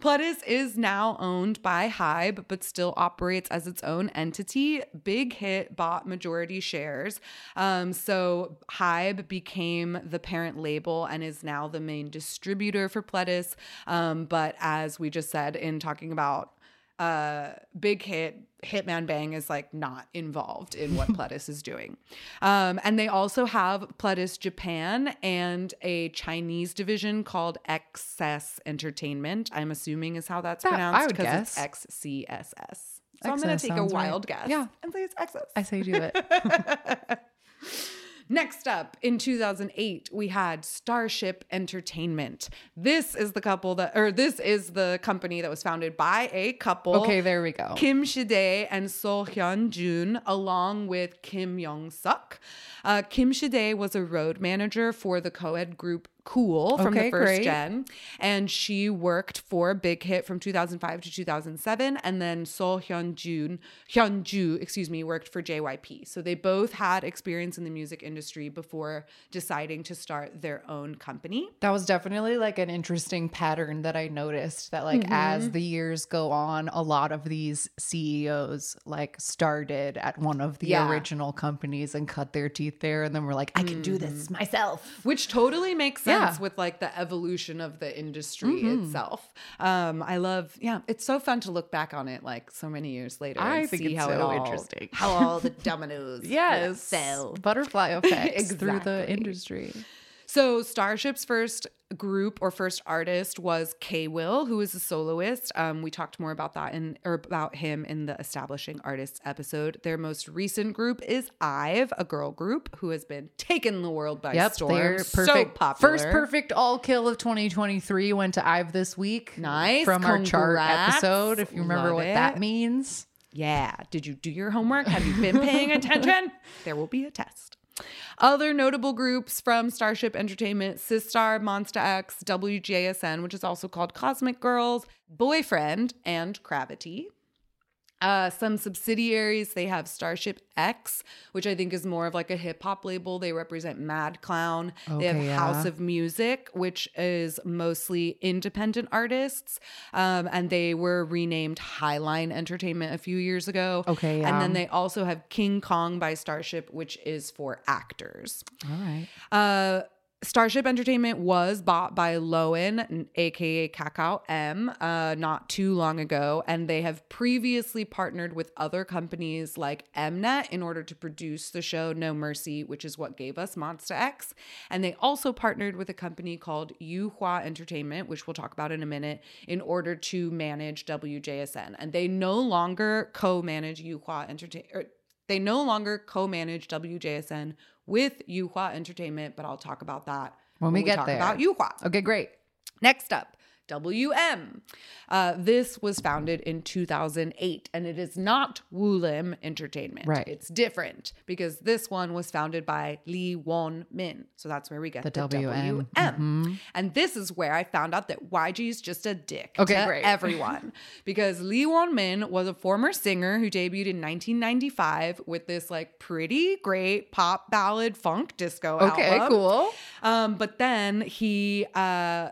Pledis is now owned by Hybe, but still operates as its own entity. Big Hit bought majority shares. Um, so Hybe became the parent label and is now the main distributor for Pledis. Um, but as we just said in talking about uh big hit hitman bang is like not involved in what pledis is doing um and they also have pledis japan and a chinese division called xs entertainment i'm assuming is how that's That- I pronounced because guess. it's xcss so i'm gonna take a sounds right. wild guess Yeah. and say it's xs I say do it. Next up, in 2008, we had Starship Entertainment. This is the couple that, or this is the company that was founded by a couple. okay, there we go. Kim Shide and So Hyun Jun, along with Kim Young Suk. Uh, Kim Shide was a road manager for the co-ed group Cool from Okay, the first great. gen, and she worked for Big Hit from 2005 to 2007, and then So Hyun Jun, Hyun Ju, excuse me, worked for JYP. So they both had experience in the music industry before deciding to start their own company. That was definitely like an interesting pattern that I noticed that like Mm-hmm. as the years go on, a lot of these CEOs like started at one of the Yeah. original companies and cut their teeth there and then were like, I can do this myself. which totally makes sense Yeah. With like the evolution of the industry itself. Um, I love, yeah, it's so fun to look back on it like so many years later. I and think see it's how it all, interesting. how all the dominoes Yes. fell. Butterfly effects through the industry. So Starship's first group or first artist was K Will, who is a soloist. Um, we talked more about that in or about him in the establishing artists episode. Their most recent group is Ive, a girl group who has been taking the world by Yep, storm. they're So popular. First perfect all kill of 2023 went to Ive this week. Nice. From our chart episode, if you remember Love what it. that means. Yeah. Did you do your homework? Have you been paying attention? there will be a test. Other notable groups from Starship Entertainment Sistar, Monsta X, WJSN, which is also called Cosmic Girls, Boyfriend, and Gravity. Uh, some subsidiaries, they have Starship X, which I think is more of like a hip hop label. They represent Mad Clown. they have yeah. House of Music, which is mostly independent artists. Um, and they were renamed Highline Entertainment a few years ago. Okay, And then they also have King Kong by Starship, which is for actors. All right. Uh, Starship Entertainment was bought by LOEN, aka Kakao M, uh, not too long ago, and they have previously partnered with other companies like Mnet in order to produce the show No Mercy, which is what gave us Monsta X. And they also partnered with a company called Yuehua Entertainment, which we'll talk about in a minute, in order to manage WJSN. And they no longer co-manage Yuehua Entertainment. They no longer co-manage WJSN with Yuehua Entertainment, but I'll talk about that When we get talk there. about Yuehua. Okay, great. Next up, WM. Uh, this was founded in 2008, and it is not Woolim Entertainment. Right. It's different because this one was founded by Lee Won Min. So that's where we get the, The WM. WM. And this is where I found out that YG is just a dick Okay, to great. everyone because Lee Won Min was a former singer who debuted in 1995 with this like pretty great pop ballad funk disco Okay, album. cool. Um, but then he uh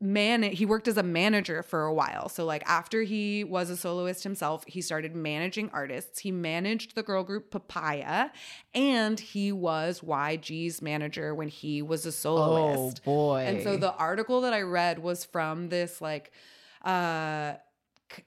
man he worked as a manager for a while. So like after he was a soloist himself, he started managing artists. He managed the girl group Papaya and he was YG's manager when he was a soloist Oh boy. And so the article that I read was from this like uh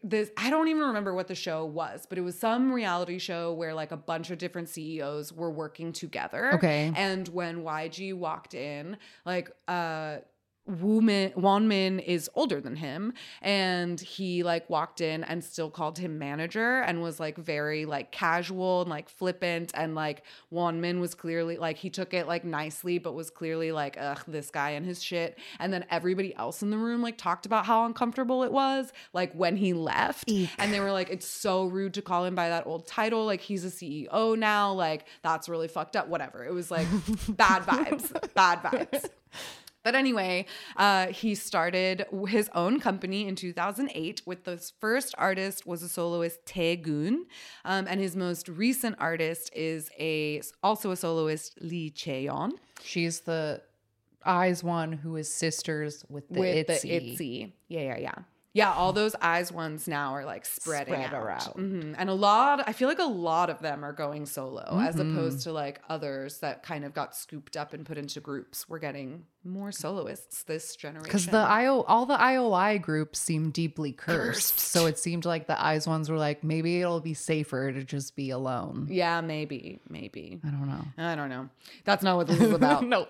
this I don't even remember what the show was, but it was some reality show where like a bunch of different CEOs were working together. Okay. And when YG walked in, like uh Woo Min, Won Min is older than him and he like walked in and still called him manager and was like very like casual and like flippant and like Won Min was clearly like he took it like nicely but was clearly like ugh this guy and his shit. And then everybody else in the room like talked about how uncomfortable it was like when he left. And they were like it's so rude to call him by that old title. Like he's a CEO now. Like that's really fucked up. Whatever. It was like bad vibes. Bad vibes but anyway, uh, he started his own company in 2008 with the first artist was a soloist Taegun, um, and his most recent artist is a also a soloist Lee Cheon She's the IZ*ONE who is sisters with the with Itzy. the Itzy. Yeah, yeah, yeah. Yeah, all those eyes ones now are like spreading Spread out. around. Mhm. And a lot, I feel like a lot of them are going solo as Mm-hmm. opposed to like others that kind of got scooped up and put into groups. We're getting more soloists this generation. Because the IO, all the IOI groups seem deeply cursed. So it seemed like the eyes ones were like, maybe it'll be safer to just be alone. Yeah, maybe, maybe. I don't know. I don't know. That's not what this is about. no.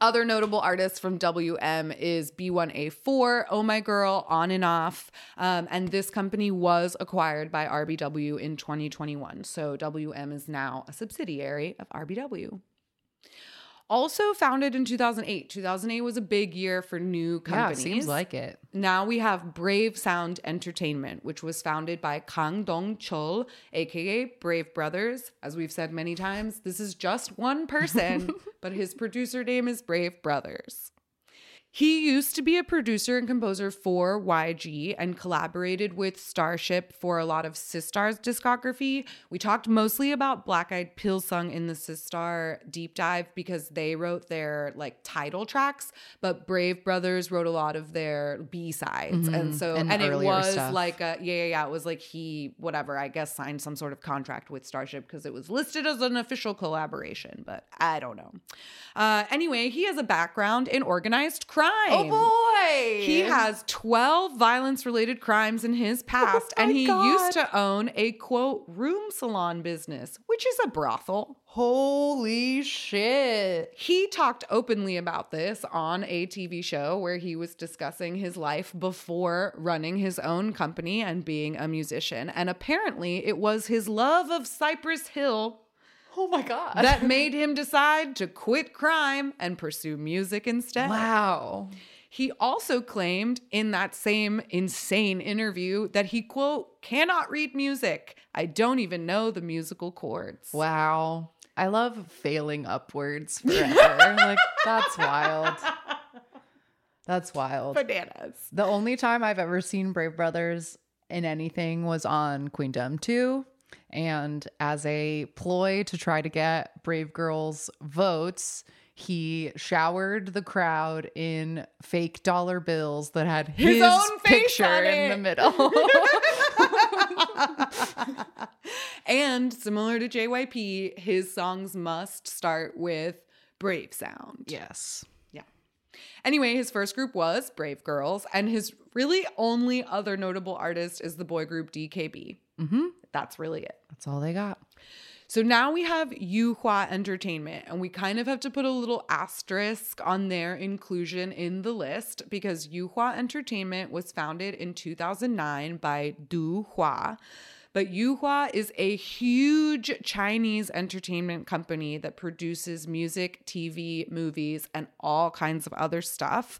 Other notable artists from WM is B1A4, Oh My Girl, On and Off. Um, and this company was acquired by RBW in 2021. So WM is now a subsidiary of RBW. Also founded in 2008. 2008 was a big year for new companies. Yeah, seems like it. Now we have Brave Sound Entertainment, which was founded by Kang Dong Chul, aka Brave Brothers. As we've said many times, this is just one person, but his producer name is Brave Brothers. He used to be a producer and composer for YG and collaborated with Starship for a lot of Sistar's discography. We talked mostly about Black Eyed Pilsung in the Sistar deep dive because they wrote their like title tracks, but Brave Brothers wrote a lot of their B sides, and so and and, it was stuff. like a, yeah yeah yeah it was like he whatever I guess signed some sort of contract with Starship because it was listed as an official collaboration, but I don't know. Uh, anyway, he has a background in organized crime. Oh boy. He has 12 violence related crimes in his oh, past, and Oh my he God. used to own a quote room salon business, which is a brothel. Holy shit. He talked openly about this on a TV show where he was discussing his life before running his own company and being a musician. And apparently, it was his love of Cypress Hill Oh my God. that made him decide to quit crime and pursue music instead. wow. He also claimed in that same insane interview that he, quote, cannot read music. I don't even know the musical chords. Wow. I love failing upwards forever. like, that's wild. That's wild. Bananas. The only time I've ever seen Brave Brothers in anything was on Queendom 2. And as a ploy to try to get Brave Girls votes, he showered the crowd in fake dollar bills that had his, His own picture in the middle. and similar to JYP, his songs must start with Brave Sound. yes. Yeah. Anyway, his first group was Brave Girls, and his really only other notable artist is the boy group DKB. Hmm That's really it. That's all they got. So now we have Yuehua Entertainment, and we kind of have to put a little asterisk on their inclusion in the list because Yuehua Entertainment was founded in 2009 by Du Hua. But Yuehua is a huge Chinese entertainment company that produces music, TV, movies, and all kinds of other stuff.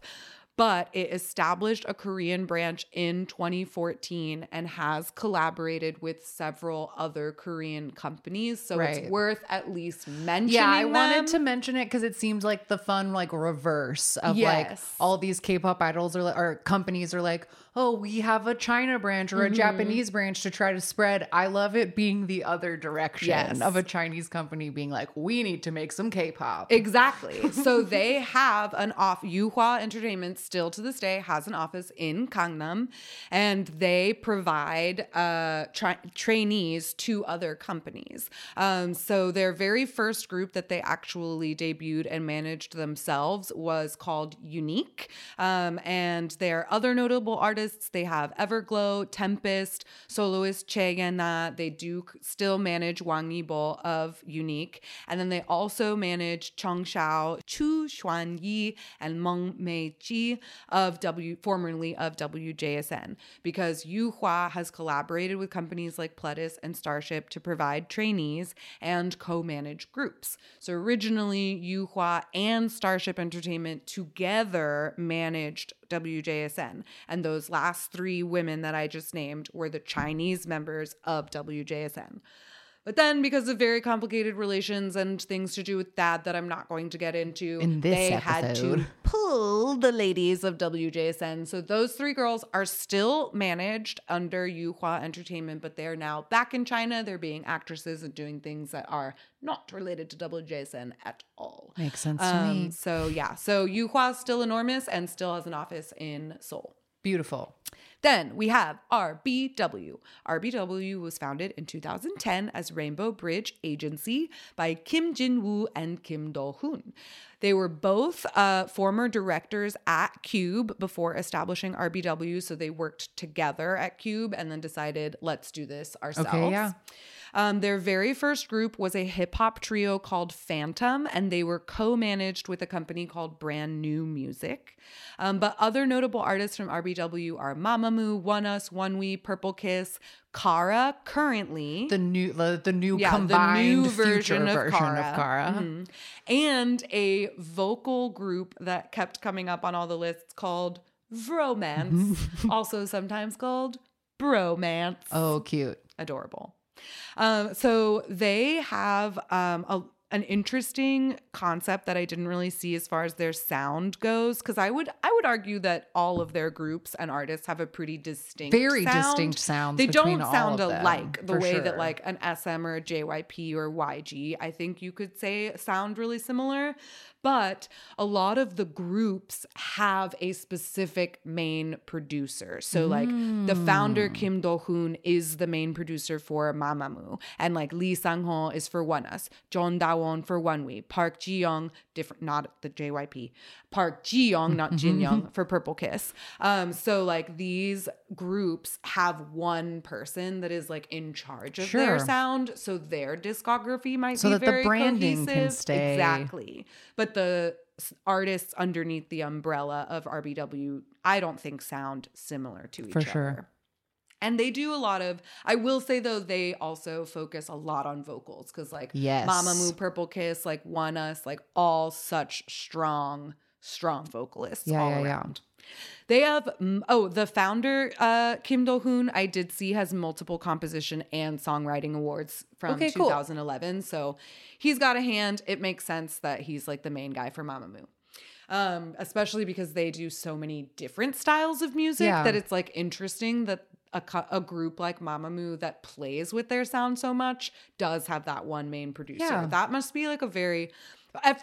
But it established a Korean branch in 2014 and has collaborated with several other Korean companies. So Right. it's worth at least mentioning. Yeah, I them. wanted to mention it because it seems like the fun like reverse of like all these K-pop idols or or companies are like, oh, we have a China branch Mm-hmm. or a Japanese branch to try to spread. I love it being the other direction Yes. of a Chinese company being like, we need to make some K-pop. Exactly. so they have an off Yuehua Entertainment still to this day has an office in Gangnam, and they provide uh, tra- trainees to other companies. Um, so their very first group that they actually debuted and managed themselves was called UNIQ, um, and their other notable artists they have Everglow, Tempest, soloist Che. They do still manage Wang Yibo of UNIQ, and then they also manage Cheng Xiao, Chu Xuan Yi, and Meng Meiqi of W, formerly of WJSN, because Yuehua has collaborated with companies like Pledis and Starship to provide trainees and co-manage groups. So originally, Yuehua and Starship Entertainment together managed WJSN, and those last three women that I just named were the Chinese members of WJSN. But then, because of very complicated relations and things to do with that that I'm not going to get into, In this they had to pull the ladies of WJSN. So those three girls are still managed under Yuehua Entertainment, but they are now back in China. They're being actresses and doing things that are not related to WJSN at all. Makes sense to Um, me. so yeah, so Yuehua is still enormous and still has an office in Seoul. Beautiful. Then we have RBW. RBW was founded in 2010 as Rainbow Bridge Agency by Kim Jin Woo and Kim Do Hoon. They were both uh, former directors at Cube before establishing RBW, so they worked together at Cube and then decided, let's do this ourselves. Okay, yeah. Um, their very first group was a hip hop trio called Phantom, and they were co managed with a company called Brand New Music. Um, but other notable artists from RBW are Mamamoo, ONEUS, One We, Purple Kiss, Kara, currently. The new the, the new Yeah, the combined new future version of version Kara. of Kara. Mhm. And a vocal group that kept coming up on all the lists called Vromance, also sometimes called Bromance Oh, cute. adorable. Um, so they have um, a, an interesting concept that I didn't really see as far as their sound goes, because I would I would argue that all of their groups and artists have a pretty distinct, Very sound. distinct sounds They don't sound them, alike the way sure. that like an SM or a JYP or YG, I think you could say sound really similar. But a lot of the groups have a specific main producer. So like the founder Mm. Kim Do Hoon is the main producer for Mamamoo, and like Lee Sang Ho is for ONEUS, John Dawon for ONEWE, Park Ji Young different, not the JYP, Park Ji Young, not Jin Young for Purple Kiss. Um, so like these groups have one person that is like in charge of their sound, so their discography might So be that the very branding can cohesive. stay- exactly. But the artists underneath the umbrella of RBW, I don't think sound similar to each For other. sure. And they do a lot of. I will say though, they also focus a lot on vocals because like Yes. Mamamoo, Purple Kiss, like ONEUS, like all such strong, strong vocalists Yeah, all yeah, yeah. They have mm, oh the founder uh, Kim Do Hoon I did see has multiple composition and songwriting awards from Okay, cool. 2011 so he's got a hand it makes sense that he's like the main guy for Mamamoo um, especially because they do so many different styles of music Yeah. that it's like interesting that a, a group like Mamamoo that plays with their sound so much does have that one main producer. Yeah. That must be like a very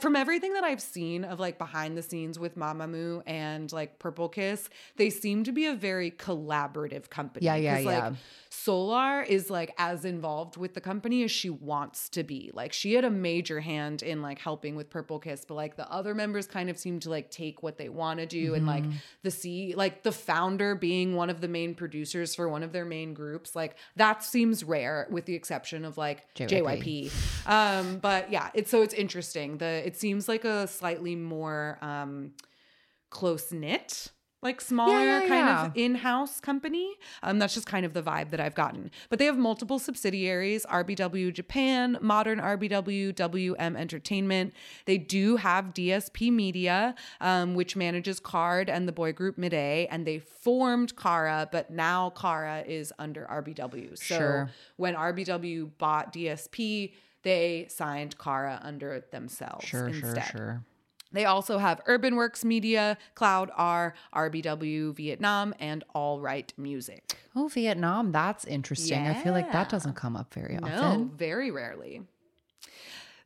from everything that I've seen of like behind the scenes with Mamamoo and like Purple Kiss, they seem to be a very collaborative company. Yeah, yeah, 'Cause, like, yeah. Solar is like as involved with the company as she wants to be. Like she had a major hand in like helping with Purple Kiss, but like the other members kind of seem to like take what they want to do and like Mm-hmm. the C like the founder being one of the main producers for one of their main groups, like that seems rare with the exception of like JYP. JYP. Um but yeah, it's so it's interesting. The it seems like a slightly more um close knit like smaller yeah, kind yeah. of in-house company um, that's just kind of the vibe that i've gotten but they have multiple subsidiaries rbw japan modern rbw wm entertainment they do have dsp media um, which manages KARD and the boy group MIRAE and they formed kara but now kara is under rbw so Sure. when rbw bought dsp they signed kara under themselves Sure, sure, instead sure. they also have Urban Works Media, Cloud R, RBW Vietnam, and All Right Music. Oh, Vietnam. That's interesting. I feel like that doesn't come up very No, often. No, very rarely.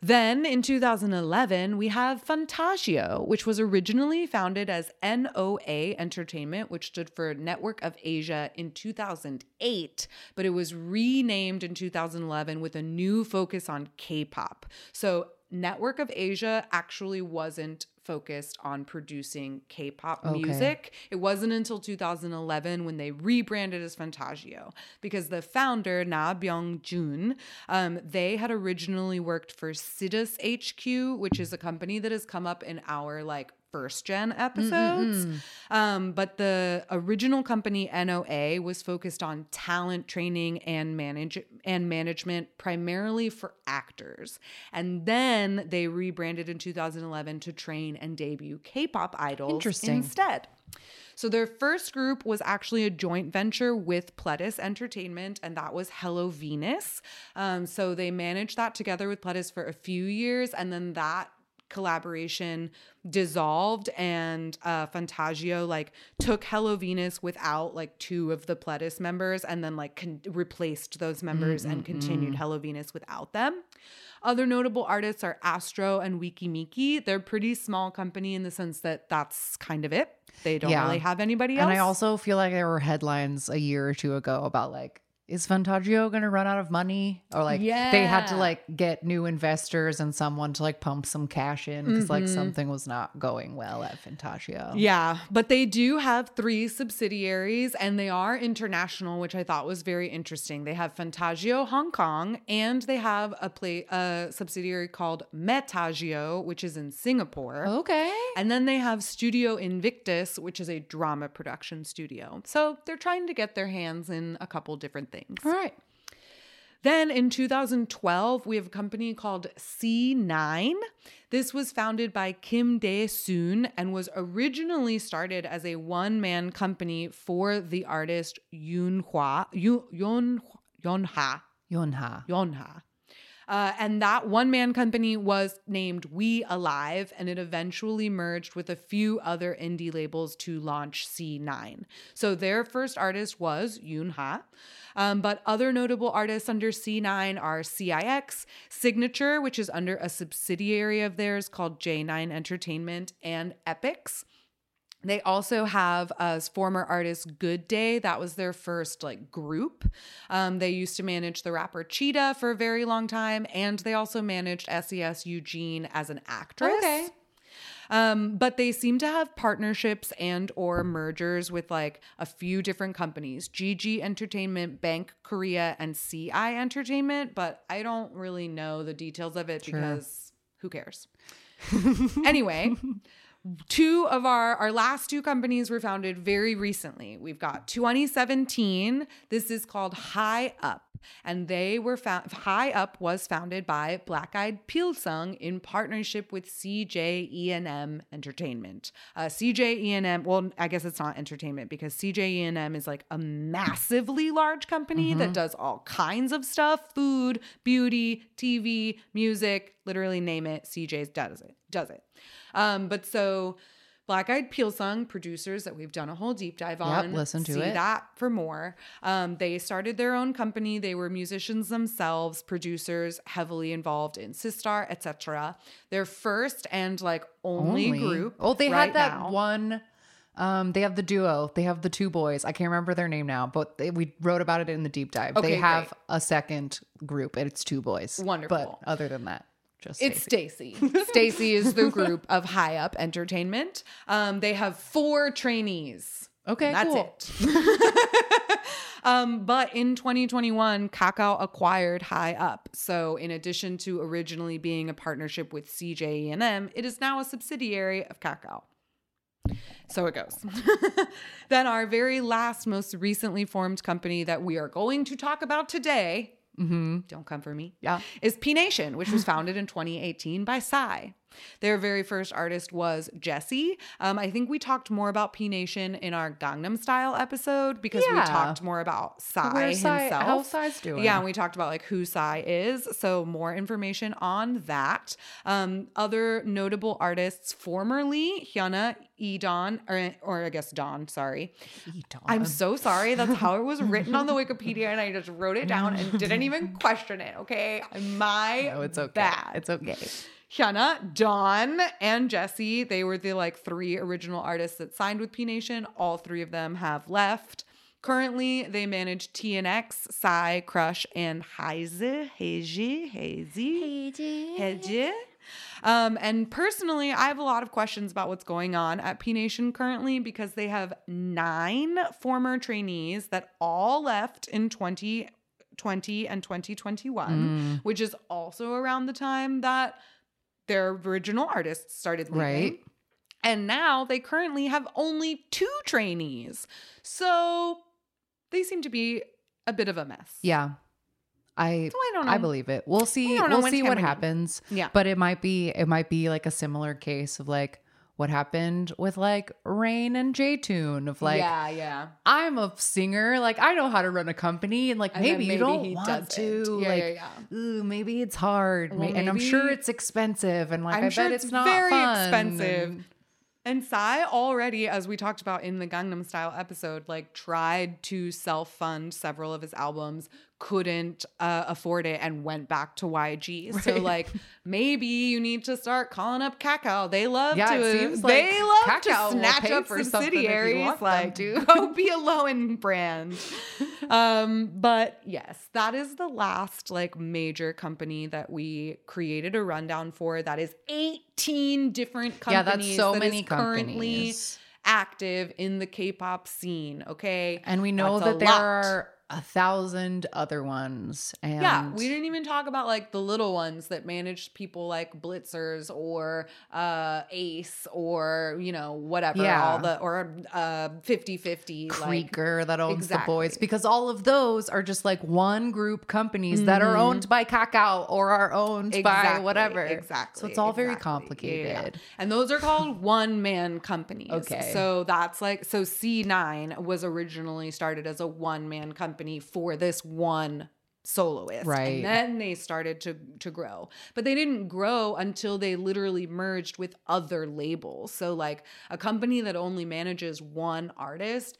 Then in 2011, we have Fantagio, which was originally founded as NOA Entertainment, which stood for Network of Asia in 2008, but it was renamed in 2011 with a new focus on K pop. So Network of Asia actually wasn't focused on producing K-pop Okay. music. It wasn't until 2011 when they rebranded as Fantagio because the founder Na Byung Jun, um, they had originally worked for Sidus HQ, which is a company that has come up in our like first gen episodes. Um, but the original company NOA was focused on talent training and manage and management primarily for actors. And then they rebranded in 2011 to train and debut K-pop idols Interesting. instead. So their first group was actually a joint venture with Pledis Entertainment, and that was Hello Venus. Um, so they managed that together with Pledis for a few years, and then that collaboration dissolved and uh Fantagio like took Hello Venus without like two of the Pledis members and then like con- replaced those members and continued Hello Venus without them. Other notable artists are Astro and Weki Meki. They're pretty small company in the sense that that's kind of it. They don't Yeah. really have anybody else. And I also feel like there were headlines a year or two ago about like, is Fantagio going to run out of money? Or like yeah. they had to like get new investors and someone to like pump some cash in because like Mm-hmm. something was not going well at Fantagio. Yeah, but they do have three subsidiaries and they are international, which I thought was very interesting. They have Fantagio Hong Kong and they have a play a subsidiary called Metagio, which is in Singapore. Okay. And then they have Studio Invictus, which is a drama production studio. So they're trying to get their hands in a couple different things. All right. Then in 2012, we have a company called C9. This was founded by Kim Dae Soon and was originally started as a one man company for the artist Yoon Hwa, Yoon, Yoon, Yoon Ha. Yonha. Yonha. Uh, and that one man company was named We Alive, and it eventually merged with a few other indie labels to launch C9. So their first artist was Yoon Ha. Um, but other notable artists under C9 are CIX, Signature, which is under a subsidiary of theirs called J9 Entertainment, and EPEX. They also have as former artist Good Day. That was their first like group. Um, they used to manage the rapper Cheetah for a very long time, and they also managed SES Eugene as an actress. Okay. Um, but they seem to have partnerships and or mergers with like a few different companies, GG Entertainment, Bank Korea, and CI Entertainment. But I don't really know the details of it because who cares? anyway, two of our our last two companies were founded very recently. We've got 2017. This is called High Up. And they were found High Up was founded by Black Eyed Pilsung in partnership with CJ E&M Entertainment. Uh, CJ E&M, well, I guess it's not entertainment because CJ E&M is like a massively large company that does all kinds of stuff: food, beauty, TV, music, literally name it. CJ does it. Does it. Um, but so Black Eyed Pilsung, producers that we've done a whole deep dive on. listen to see it. that for more. Um, they started their own company. They were musicians themselves, producers, heavily involved in Sistar, etc. Their first and like only, group. Oh, they right had that now. one. Um, they have the duo. They have the two boys. I can't remember their name now, but they, we wrote about it in the deep dive. Okay, they have great. a second group, and it's two boys. Wonderful. But other than that, just It's STAYC. STAYC is the group of High Up Entertainment. Um, they have four trainees. Okay, that's cool. it. um, but in 2021, Kakao acquired High Up. So in addition to originally being a partnership with CJ&M, it is now a subsidiary of Kakao. So it goes. then our very last, most recently formed company that we are going to talk about today. Mm-hmm. Don't come for me Yeah. is P Nation, which was founded in 2018 by Psy. Their very first artist was Jessi. Um, I think we talked more about P Nation in our Gangnam Style episode because we talked more about Psy himself. how Psy's doing? Yeah, and we talked about like who Psy is. So more information on that. Um, other notable artists formerly Hyuna, Edon, or, or I guess Don, sorry. I'm so sorry. That's how it was written on the Wikipedia, and I just wrote it down and didn't even question it. Okay, my No, it's okay. bad. It's okay. Hyuna, Dawn, and Jessi. They were the like three original artists that signed with P Nation. All three of them have left. Currently, they manage TNX, Psy, Crush, and Heize, Heiji, Hazy, Heiji. Um, and personally, I have a lot of questions about what's going on at P Nation currently because they have nine former trainees that all left in 2020 and 2021, which is also around the time that their original artists started leaving. Right. And now they currently have only two trainees. So they seem to be a bit of a mess. Yeah. I So I don't know. I believe it. We'll see. We'll see what happening. happens. Yeah. But it might be it might be like a similar case of like what happened with like Rain and J Tune of like yeah, yeah. I'm a singer, like I know how to run a company, and like And then maybe, you don't he want doesn't. to, Yeah, like, yeah, yeah. ooh, maybe it's hard, Well, and I'm sure it's expensive, and like I'm I sure bet it's it's, not very fun, expensive. and- And Psy already, as we talked about in the Gangnam Style episode, like tried to self fund several of his albums, couldn't uh, afford it, and went back to YG. So like maybe you need to start calling up Kakao. They love Yeah, to. it seems they like love Kakao to snatch up for something if you subsidiaries. them Like to. go be a low-end brand. um, but yes, that is the last like major company that we created a rundown for. That is 18 different companies. yeah, that's so that many currently active in the K-pop scene. Okay, and we know That's that there lot. are a thousand other ones, and yeah, we didn't even talk about like the little ones that managed people like Blitzers or uh Ace or you know whatever Yeah. all the or uh 50-50 like that owns the boys because all of those are just like one group companies that are owned by Kakao or are owned by whatever. Exactly. So it's all very exactly. Yeah, complicated. yeah. And those are called one man companies. Okay. So that's like, so C9 was originally started as a one man company for this one soloist. Right. And then they started to to grow. But they didn't grow until they literally merged with other labels. So like a company that only manages one artist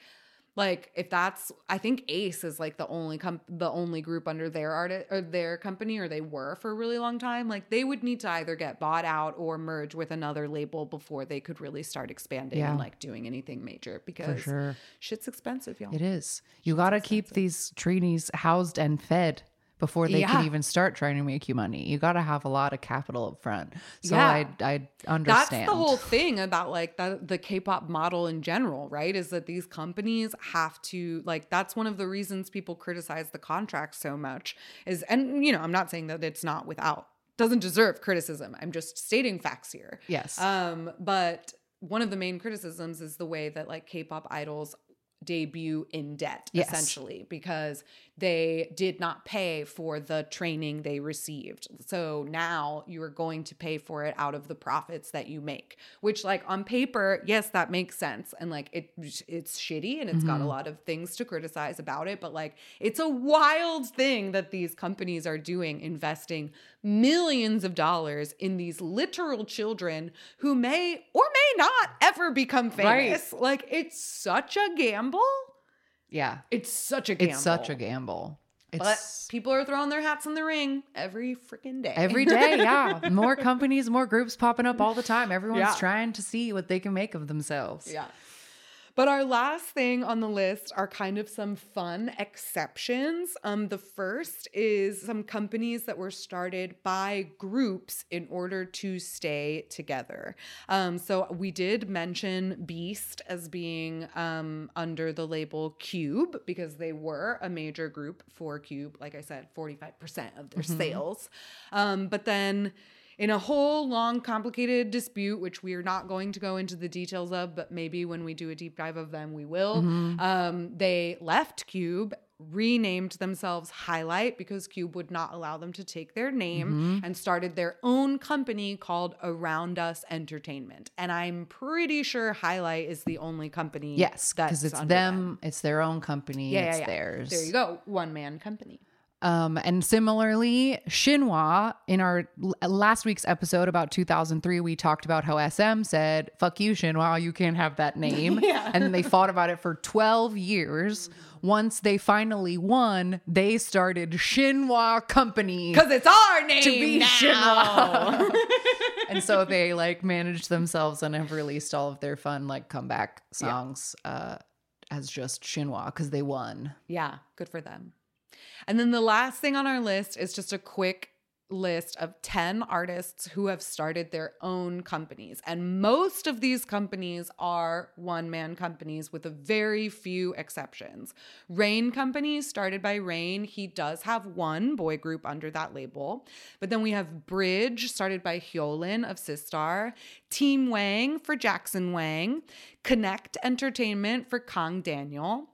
like if that's i think ace is like the only com- the only group under their art or their company or they were for a really long time like they would need to either get bought out or merge with another label before they could really start expanding Yeah. and like doing anything major because sure. shit's expensive y'all It is. You got to keep these trainees housed and fed before they Yeah. can even start trying to make you money. You got to have a lot of capital up front. So Yeah. I I understand. That's the whole thing about like the, the K-pop model in general, right? Is that these companies have to like that's one of the reasons people criticize the contract so much is and you know, I'm not saying that it's not without doesn't deserve criticism. I'm just stating facts here. Yes. Um but one of the main criticisms is the way that like K-pop idols debut in debt Yes. essentially because they did not pay for the training they received. So now you are going to pay for it out of the profits that you make, which like on paper, yes, that makes sense and like it it's shitty and it's got a mm-hmm. lot of things to criticize about it, but like it's a wild thing that these companies are doing investing millions of dollars in these literal children who may or may not ever become Right. famous. Like it's such a gamble. Yeah. It's such a gamble. It's such a gamble. But It's people are throwing their hats in the ring every freaking day. every day, yeah. More companies, more groups popping up all the time. Everyone's Yeah. trying to see what they can make of themselves. Yeah. But our last thing on the list are kind of some fun exceptions. Um, the first is some companies that were started by groups in order to stay together. Um, so we did mention Beast as being um, under the label Cube because they were a major group for Cube. Like I said, 45% of their sales. Um, but then in a whole long, complicated dispute, which we are not going to go into the details of, but maybe when we do a deep dive of them, we will. Um, they left Cube renamed themselves Highlight because Cube would not allow them to take their name Mm-hmm. and started their own company called Around Us Entertainment. And I'm pretty sure Highlight is the only company. Yes, because it's under them, it's their own company, Yeah, yeah, it's yeah. theirs. There you go. One man company. Um, and similarly, Shinhwa, in our last week's episode about 2003, we talked about how SM said, fuck you, Shinhwa, you can't have that name. yeah. And then they fought about it for 12 years. Once they finally won, they started Shinhwa Company. Because it's our name To be now. and so they like managed themselves and have released all of their fun like comeback songs uh, as just Shinhwa because they won. Yeah, good for them. And then the last thing on our list is just a quick list of 10 artists who have started their own companies. And most of these companies are one man companies with a very few exceptions. Rain Company, started by Rain, he does have one boy group under that label. But then we have Bridge, started by Hyolyn of Sistar, Team Wang for Jackson Wang, Connect Entertainment for Kang Daniel.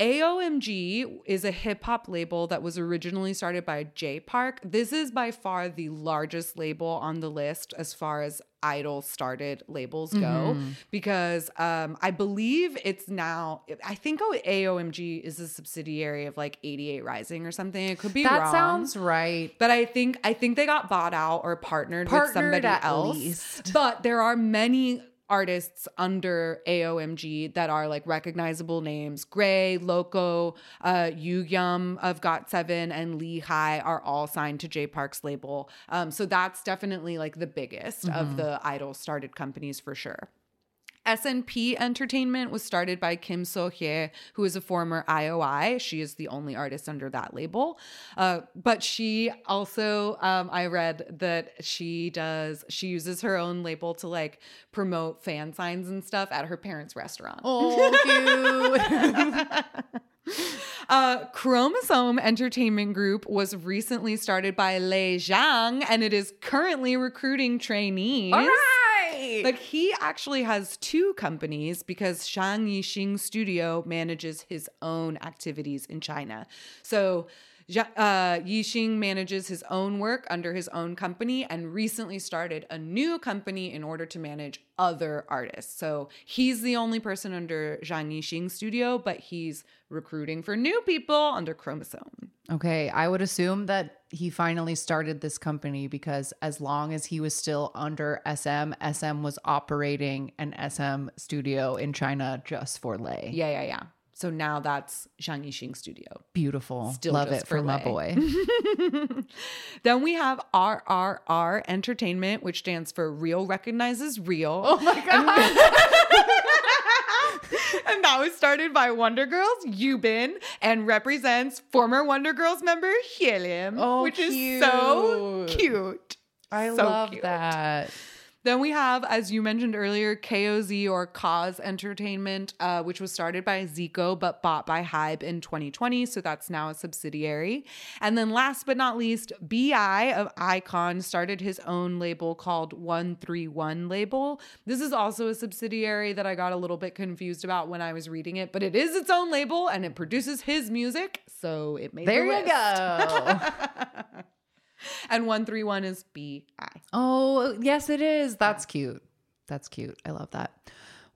AOMG is a hip hop label that was originally started by Jay Park. This is by far the largest label on the list as far as idol started labels go because um, I believe it's now, I think AOMG is a subsidiary of like 88 Rising or something. It could be That wrong. sounds right. But I think I think they got bought out or partnered, with somebody else. least. But there are many artists under AOMG that are like recognizable names. Gray, Loco, uh, Yugyeom of GOT7, and Lee Hi are all signed to Jay Park's label. Um, so that's definitely like the biggest of the idol started companies for sure. SNP Entertainment was started by Kim So Hye, who is a former IOI. She is the only artist under that label. Uh, but she also, um, I read that she does, she uses her own label to like promote fan signs and stuff at her parents' restaurant. Oh, cute. Uh, Chromosome Entertainment Group was recently started by Lay Zhang and it is currently recruiting trainees. Right. Like he actually has two companies because Zhang Yixing Studio manages his own activities in China. So uh, Yixing manages his own work under his own company and recently started a new company in order to manage other artists. So he's the only person under Zhang Yixing Studio, but he's recruiting for new people under Chromosome. Okay, I would assume that he finally started this company because as long as he was still under SM, SM was operating an SM studio in China just for Lay. Yeah, yeah, yeah. So now that's Zhang Yixing Studio. Beautiful. Still Love it for, for my boy. Then we have RRR Entertainment, which stands for Real Recognizes Real. oh my god. and that was started by Wonder Girls Yubin and represents former Wonder Girls member Hyelim, Oh, which is so cute. cute. I So love cute. that. Then we have, as you mentioned earlier, KOZ or Cause Entertainment, uh, which was started by Zico but bought by Hybe in 2020. So that's now a subsidiary. And then last but not least, BI of iKON started his own label called 131 Label. This is also a subsidiary that I got a little bit confused about when I was reading it, but it is its own label and it produces his music. So it made There the you go. and 131 is BI. oh, yes, it is. That's cute. That's cute. I love that.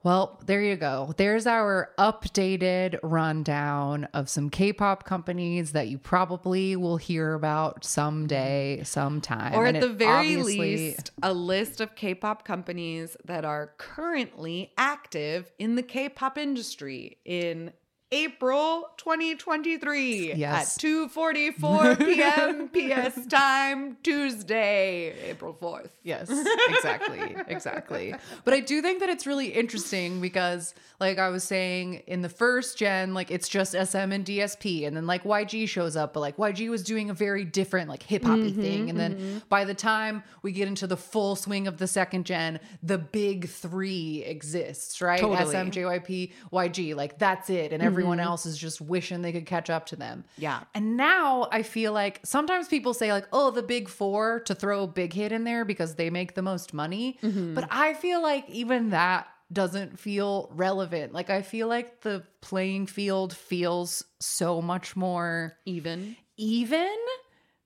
Well, there you go. There's our updated rundown of some K pop companies that you probably will hear about someday, mm-hmm. sometime. or And at the very least a list of k-pop companies that are currently active in the k-pop industry in April 2023 Yes. at 2:44 p.m. PS time Tuesday, April 4th. Yes, exactly. exactly. But I do think that it's really interesting because, like I was saying, in the first gen, like it's just SM and DSP, and then like YG shows up, but like YG was doing a very different, like hip hoppy mm-hmm, thing. And then mm-hmm. by the time we get into the full swing of the second gen, the big three exists, right? Totally. SM, JYP, YG, like that's it. And everyone else is just wishing they could catch up to them. Yeah. And now I feel like sometimes people say like, "Oh, the big 4 to throw a Big Hit in there because they make the most money." Mm-hmm. But I feel like even that doesn't feel relevant. Like I feel like the playing field feels so much more Even. even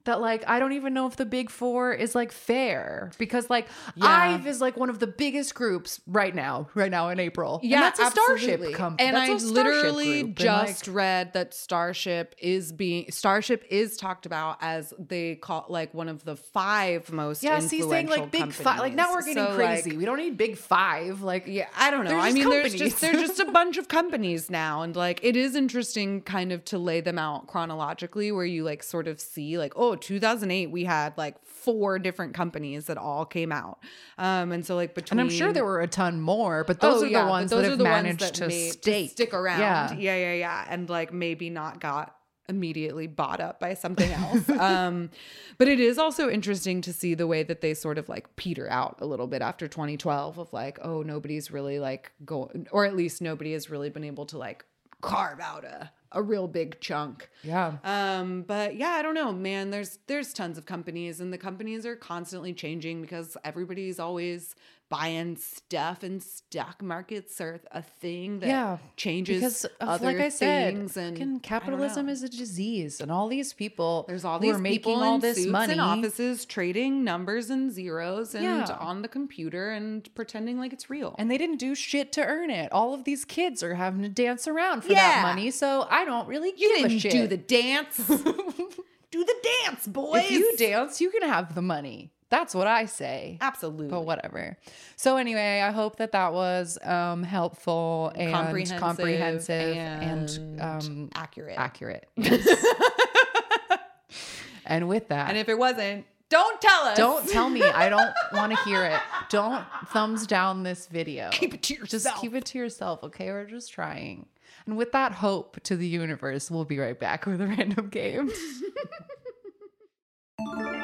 that like I don't even know if the big four is like fair because like Yeah. IVE is like one of the biggest groups right now, right now in April. And that's a absolutely. Starship company. And that's I literally group. And, like, just read that Starship is being Starship is talked about as they call like one of the five most yeah, see, saying like big five. Like now we're getting So, crazy. like, we don't need big five. Like yeah, I don't know. I just mean, there's just there's just a bunch of companies now, and like it is interesting, kind of to lay them out chronologically, where you like sort of see like, oh, 2008, we had like four different companies that all came out, um, and so like between And I'm sure there were a ton more, but those Oh, are yeah, the ones those that have managed that to made- stay stick around. Yeah. yeah, yeah, yeah, and like maybe not got immediately bought up by something else. um, but it is also interesting to see the way that they sort of like peter out a little bit after 2012 of like, oh, nobody's really like going, or at least nobody has really been able to like carve out a a real big chunk. Yeah. Um, but yeah, I don't know, man. There's there's tons of companies, and the companies are constantly changing because everybody's always buying stuff, and stock markets are a thing that Yeah, changes because of, other like I said, things. And I don't capitalism is a disease, and all these people There's all these people making all in this suits money. in offices trading numbers and zeros and Yeah. on the computer and pretending like it's real. and they didn't do shit to earn it. All of these kids are having to dance around for Yeah. that money, so I don't really you give didn't shit. do the dance. do the dance, boys. if you dance, you can have the money. That's what I say. absolutely. But whatever. So anyway, I hope that that was um, helpful and Comprehensive comprehensive, and, and um, accurate. accurate. and with that, And if it wasn't, don't tell us. don't tell me. I don't want to hear it. Don't thumbs down this video. keep it to yourself. Just keep it to yourself, okay? We're just trying. And with that hope to the universe, we'll be right back with a random game.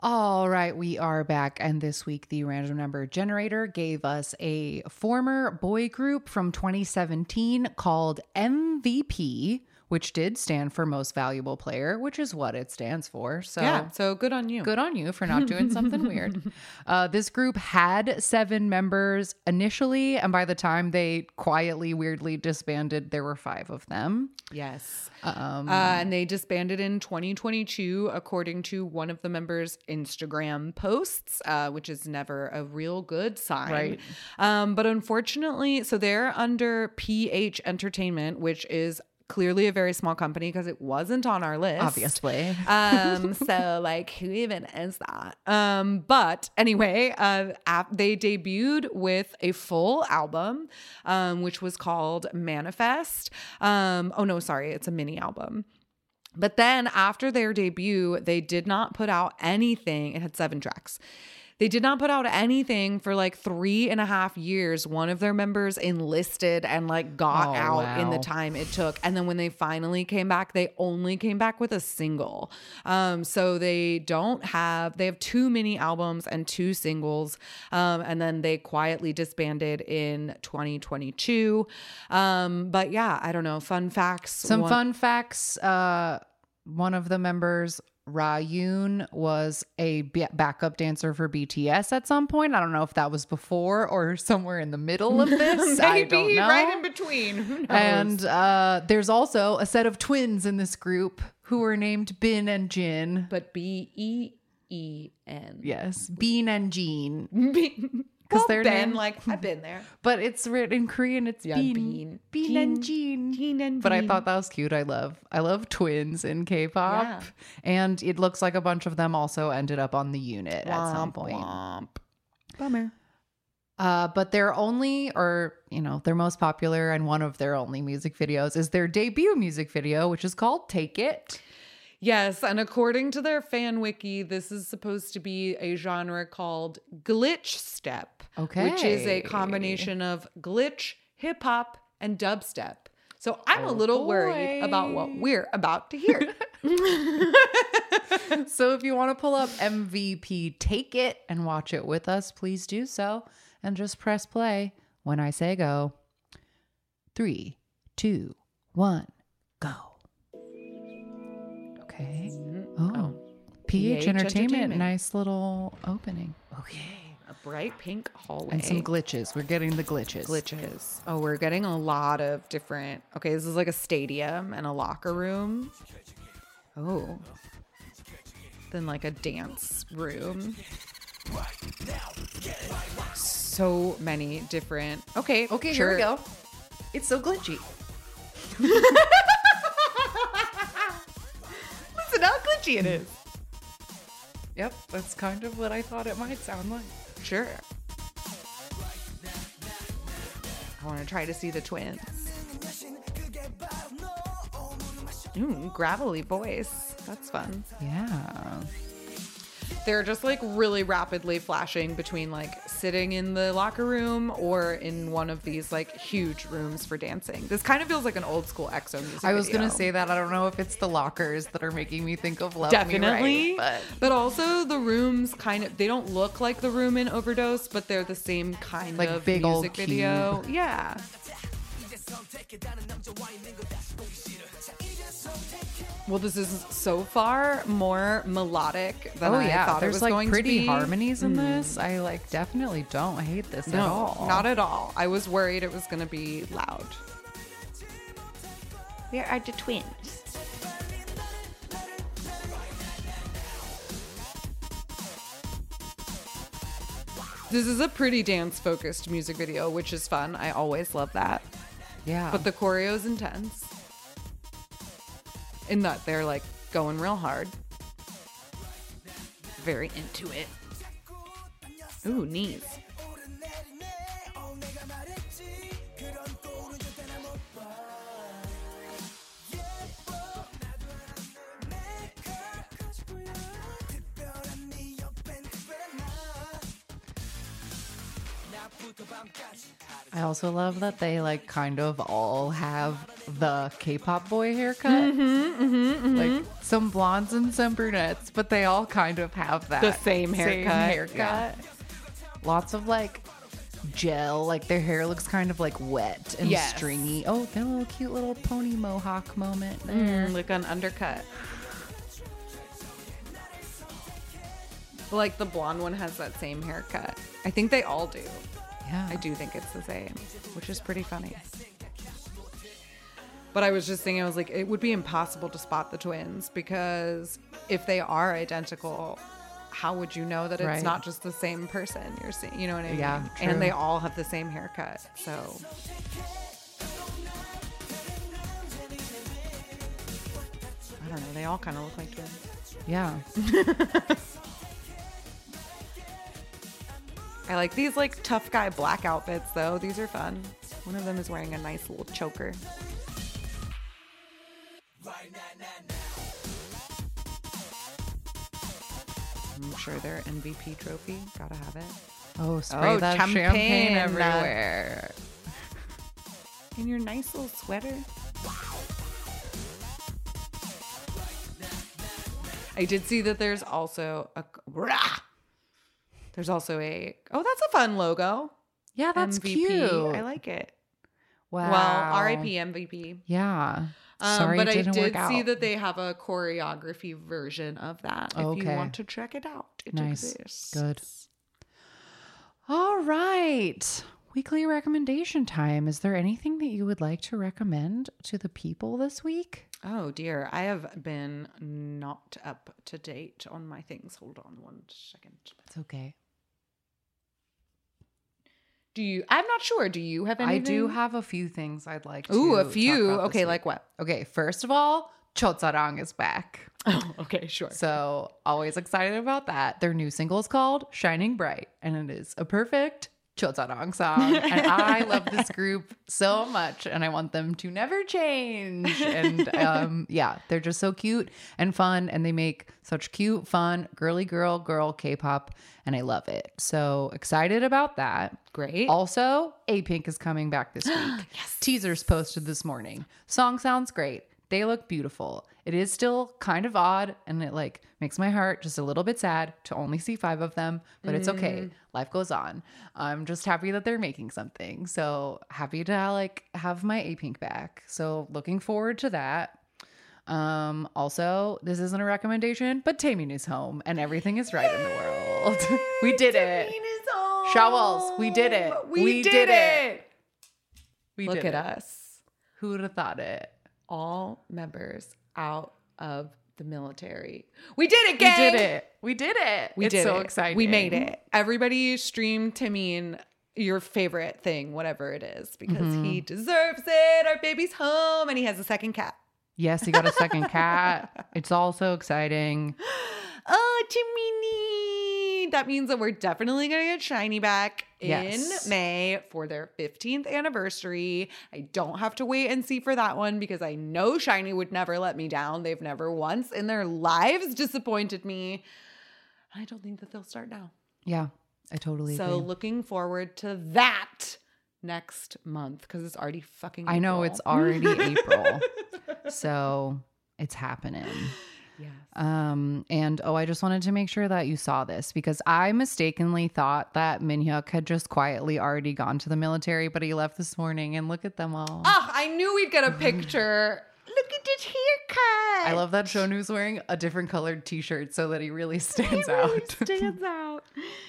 All right, we are back. And this week, the random number generator gave us a former boy group from 2017 called MVP, which did stand for most valuable player, which is what it stands for. So, yeah. So good on you. Good on you for not doing something weird. Uh, this group had seven members initially, and by the time they quietly, weirdly disbanded, there were five of them. Yes. Um, Uh, and they disbanded in 2022, according to one of the members' Instagram posts, uh, which is never a real good sign. Right. Um, but unfortunately, so they're under PH Entertainment, which is clearly a very small company because it wasn't on our list. obviously. um so like who even is that? Um but anyway uh ap- they debuted with a full album um which was called manifest. Um oh no sorry it's a mini album. But then after their debut they did not put out anything. It had seven tracks they did not put out anything for like three and a half years. One of their members enlisted and like got Oh, out in the time it took. And then when they finally came back, they only came back with a single. Um, so they don't have, they have two mini albums and two singles. Um, and then they quietly disbanded in 2022. Um, but yeah, I don't know. Fun facts. Some One- fun facts. Uh, one of the members, Rayun, was a b- backup dancer for BTS at some point. I don't know if that was before or somewhere in the middle of this. Maybe right in between. Who knows? And uh, there's also a set of twins in this group who are named Bin and Jin. but B E E N. Yes, Bean and Jean. Because they're they're Ben, named- like I've been there. But it's written in Korean. It's Yeah, Bean. Bean. Bean, and Jean. Teen and But I thought that was cute. I love I love twins in K-pop. Yeah. And it looks like a bunch of them also ended up on the unit at some point. womp. Bummer. Uh, but their only, or you know, their most popular and one of their only music videos is their debut music video, which is called "Take It." Yes, and according to their fan wiki, this is supposed to be a genre called glitch step. Which is a combination of glitch, hip hop, and dubstep. So I'm a little worried about what we're about to hear. So if you want to pull up MVP "Take It" and watch it with us, please do so, and just press play when I say go. Three, two, one, go. Okay. Oh, PH, PH Entertainment, Entertainment. nice little opening. Okay. Bright pink hallway. And some glitches. We're getting the glitches. glitches. Oh, we're getting a lot of different. Okay, this is like a stadium and a locker room. Oh. Then like a dance room. So many different. Okay, Okay, here we go. It's so glitchy. Listen how glitchy it is. Yep, that's kind of what I thought it might sound like. Sure. I want to try to see the twins. Ooh, gravelly voice. That's fun. Yeah. They're just like really rapidly flashing between like sitting in the locker room or in one of these like huge rooms for dancing. This kind of feels like an old school EXO music. Video. I was video. gonna say that. I don't know if it's the lockers that are making me think of Love definitely Me Right, but also the rooms kind of they don't look like the room in overdose but they're the same kind Like of big old music video yeah well this is so far more melodic than oh i yeah, thought it there's was like going pretty to be Mm. harmonies in this. I like definitely don't hate this no at all. not at all i was worried it was going to be loud Where are the twins? this is a pretty dance focused music video which is fun i always love that yeah, But the choreo is intense. In that they're like going real hard. Very into it. Ooh, knees. I also love that they like kind of all have the K-pop boy haircut. Mm-hmm, Like some blondes and some brunettes, but they all kind of have that The same haircut, haircut. yeah. Lots of like gel, like their hair looks kind of like wet and Yes. stringy. Oh, got a little cute little pony mohawk moment there. Mm, like an undercut. Like the blonde one has that same haircut. I think they all do. Yeah, I do think it's the same, which is pretty funny. But I was just thinking, I was like, it would be impossible to spot the twins because if they are identical, how would you know that it's Right. not just the same person you're seeing? You know what I mean? Yeah, true. And they all have the same haircut. So. I don't know. They all kind of look like twins. Yeah. I like these like tough guy black outfits though. These are fun. One of them is wearing a nice little choker. I'm sure their MVP trophy. Gotta have it. Oh, spray Oh, that champagne, champagne, everywhere. In your nice little sweater. I did see that there's also a Rah! There's also a oh that's a fun logo. Yeah, that's MVP. cute. I like it. Wow. Well, RIP MVP. Yeah. Um, Sorry, but I did see that they have a choreography version of that. If you want to check it out, it Nice. exists. Good. All right. Weekly recommendation time. Is there anything that you would like to recommend to the people this week? Oh dear, I have been not up to date on my things. Hold on one second. It's okay. Do you? I'm not sure. Do you have anything? I do have a few things I'd like to Ooh, a few. Okay, like what? Okay, first of all, Chotsarang is back. Oh, okay, sure. So, always excited about that. Their new single is called Shining Bright, and it is a perfect Chotsarang song. and I love this group so much, and I want them to never change. And um, yeah, they're just so cute and fun, and they make such cute, fun, girly girl, girl K pop, and I love it. So, excited about that. Great. Also, Apink is coming back this week. yes. Teasers posted this morning. Song sounds great. They look beautiful. It is still kind of odd and it like makes my heart just a little bit sad to only see 5 of them, but it's okay. Life goes on. I'm just happy that they're making something. So, happy to like have my Apink back. So, looking forward to that. Um, also, this isn't a recommendation, but Taemin is home and everything is right in the world. we did it. Shawols, we did it. We, We did, did it. it. We Look at it. us. Who would have thought it? All members out of the military. We did it, We did it. We did it. We it's did so it. exciting. We made it. Everybody stream Taemin your favorite thing, whatever it is, because Mm-hmm. he deserves it. Our baby's home and he has a second cat. Yes, he got a second cat. It's all so exciting. Oh, Timini. That means that we're definitely going to get SHINee back Yes. in May for their 15th anniversary. I don't have to wait and see for that one because I know SHINee would never let me down. They've never once in their lives disappointed me. I don't think that they'll start now. Yeah, I totally So agree. looking forward to that next month because it's already fucking. I know April. it's already April. So it's happening. Yes. Um, and oh, I just wanted to make sure that you saw this because I mistakenly thought that Minhyuk had just quietly already gone to the military, but he left this morning and look at them all. Ah, I knew we'd get a picture. Look at this haircut. I love that Shownu's wearing a different colored t-shirt so that he really stands out. stands out.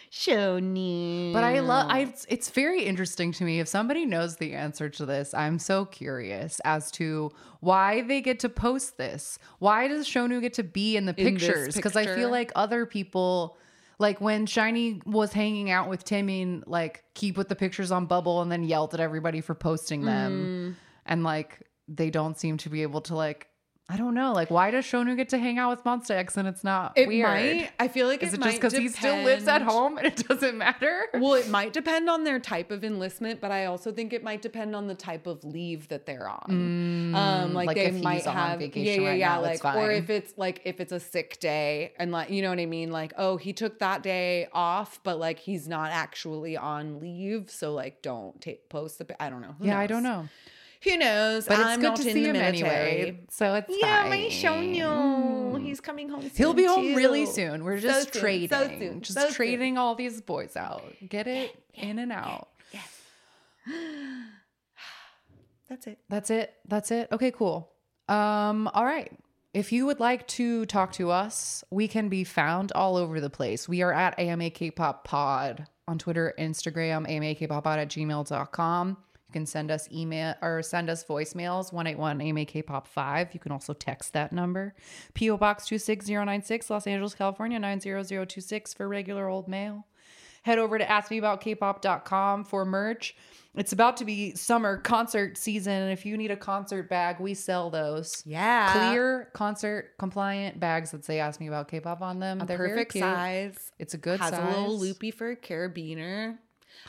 Shoni. But I love I it's very interesting to me if somebody knows the answer to this. I'm so curious as to why they get to post this. Why does Shownu get to be in the In pictures? Because I feel like other people like when SHINee was hanging out with Timmy, like keep with the pictures on Bubble and then yelled at everybody for posting them. Mm. And like they don't seem to be able to like I don't know. Like, why does Shownu get to hang out with Monsta X and it's not It weird? might. I feel like Is it, it just because he still lives at home and it doesn't matter? Well, it might depend on their type of enlistment, but I also think it might depend on the type of leave that they're on. um, like, like they might have, vacation yeah, yeah, right yeah, now, like, or if it's like if it's a sick day and like, you know what I mean? Like, oh, he took that day off, but like he's not actually on leave, so like, don't take post the. I don't know. Who yeah, I don't know. Who knows? But it's I'm good not to in see the him military. anyway. So it's Yeah, fine. my Shonyo. He's coming home. Soon He'll be home really soon. We're So just soon, trading. so soon, just so soon. trading all these boys out. Get it in and out. Yes. That's it. That's it. That's it. Okay, cool. Um, all right. If you would like to talk to us, we can be found all over the place. We are at AMA K-Pop Pod on Twitter, Instagram, AMAKPopPod at gmail.com. You can send us email or send us voicemails, 181 AMA K-Pop 5. You can also text that number. P.O. Box 26096, Los Angeles, California, 90026 for regular old mail head over to askmeaboutkpop.com for merch. It's about to be summer concert season. And if you need a concert bag, we sell those. Yeah. Clear concert compliant bags that say ask me about K-pop on them. A They're perfect size. It's a good has size. a little loopy for a carabiner.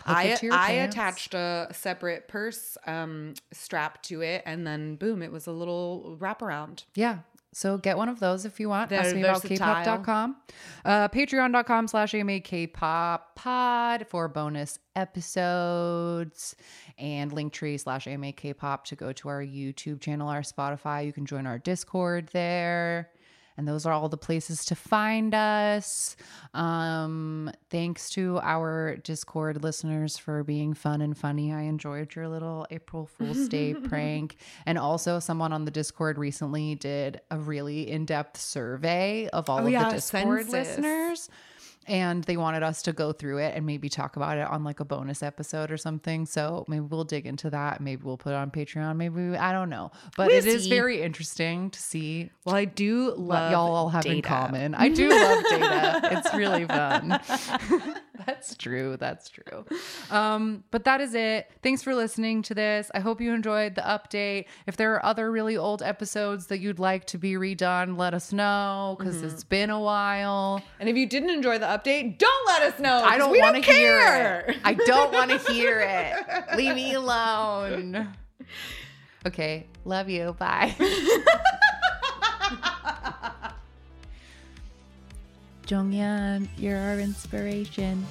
I it to your I attached a separate purse um, strap to it, and then boom, it was a little wraparound. Yeah. So get one of those if you want. They're Ask me about kpop.com. Uh, Patreon.com slash AMAKpop pod for bonus episodes and Linktree slash AMAKpop to go to our YouTube channel, our Spotify. You can join our Discord there. And those are all the places to find us. Um, thanks to our Discord listeners for being fun and funny. I enjoyed your little April Fool's Day prank. And also, someone on the Discord recently did a really in depth survey of all Oh, of yeah, the Discord listeners. And they wanted us to go through it and maybe talk about it on like a bonus episode or something. So maybe we'll dig into that. Maybe we'll put it on Patreon. Maybe we, I don't know. But We'll it is see. very interesting to see Well, I do what love y'all all have in common. I do love data. It's really fun. that's true. That's true. Um, but that is it. Thanks for listening to this. I hope you enjoyed the update. If there are other really old episodes that you'd like to be redone, let us know because Mm-hmm. it's been a while. And if you didn't enjoy the update, don't let us know. I don't want to hear it. I don't want to hear it. Leave me alone. Okay. Love you. Bye. Jonghyun, you're our inspiration.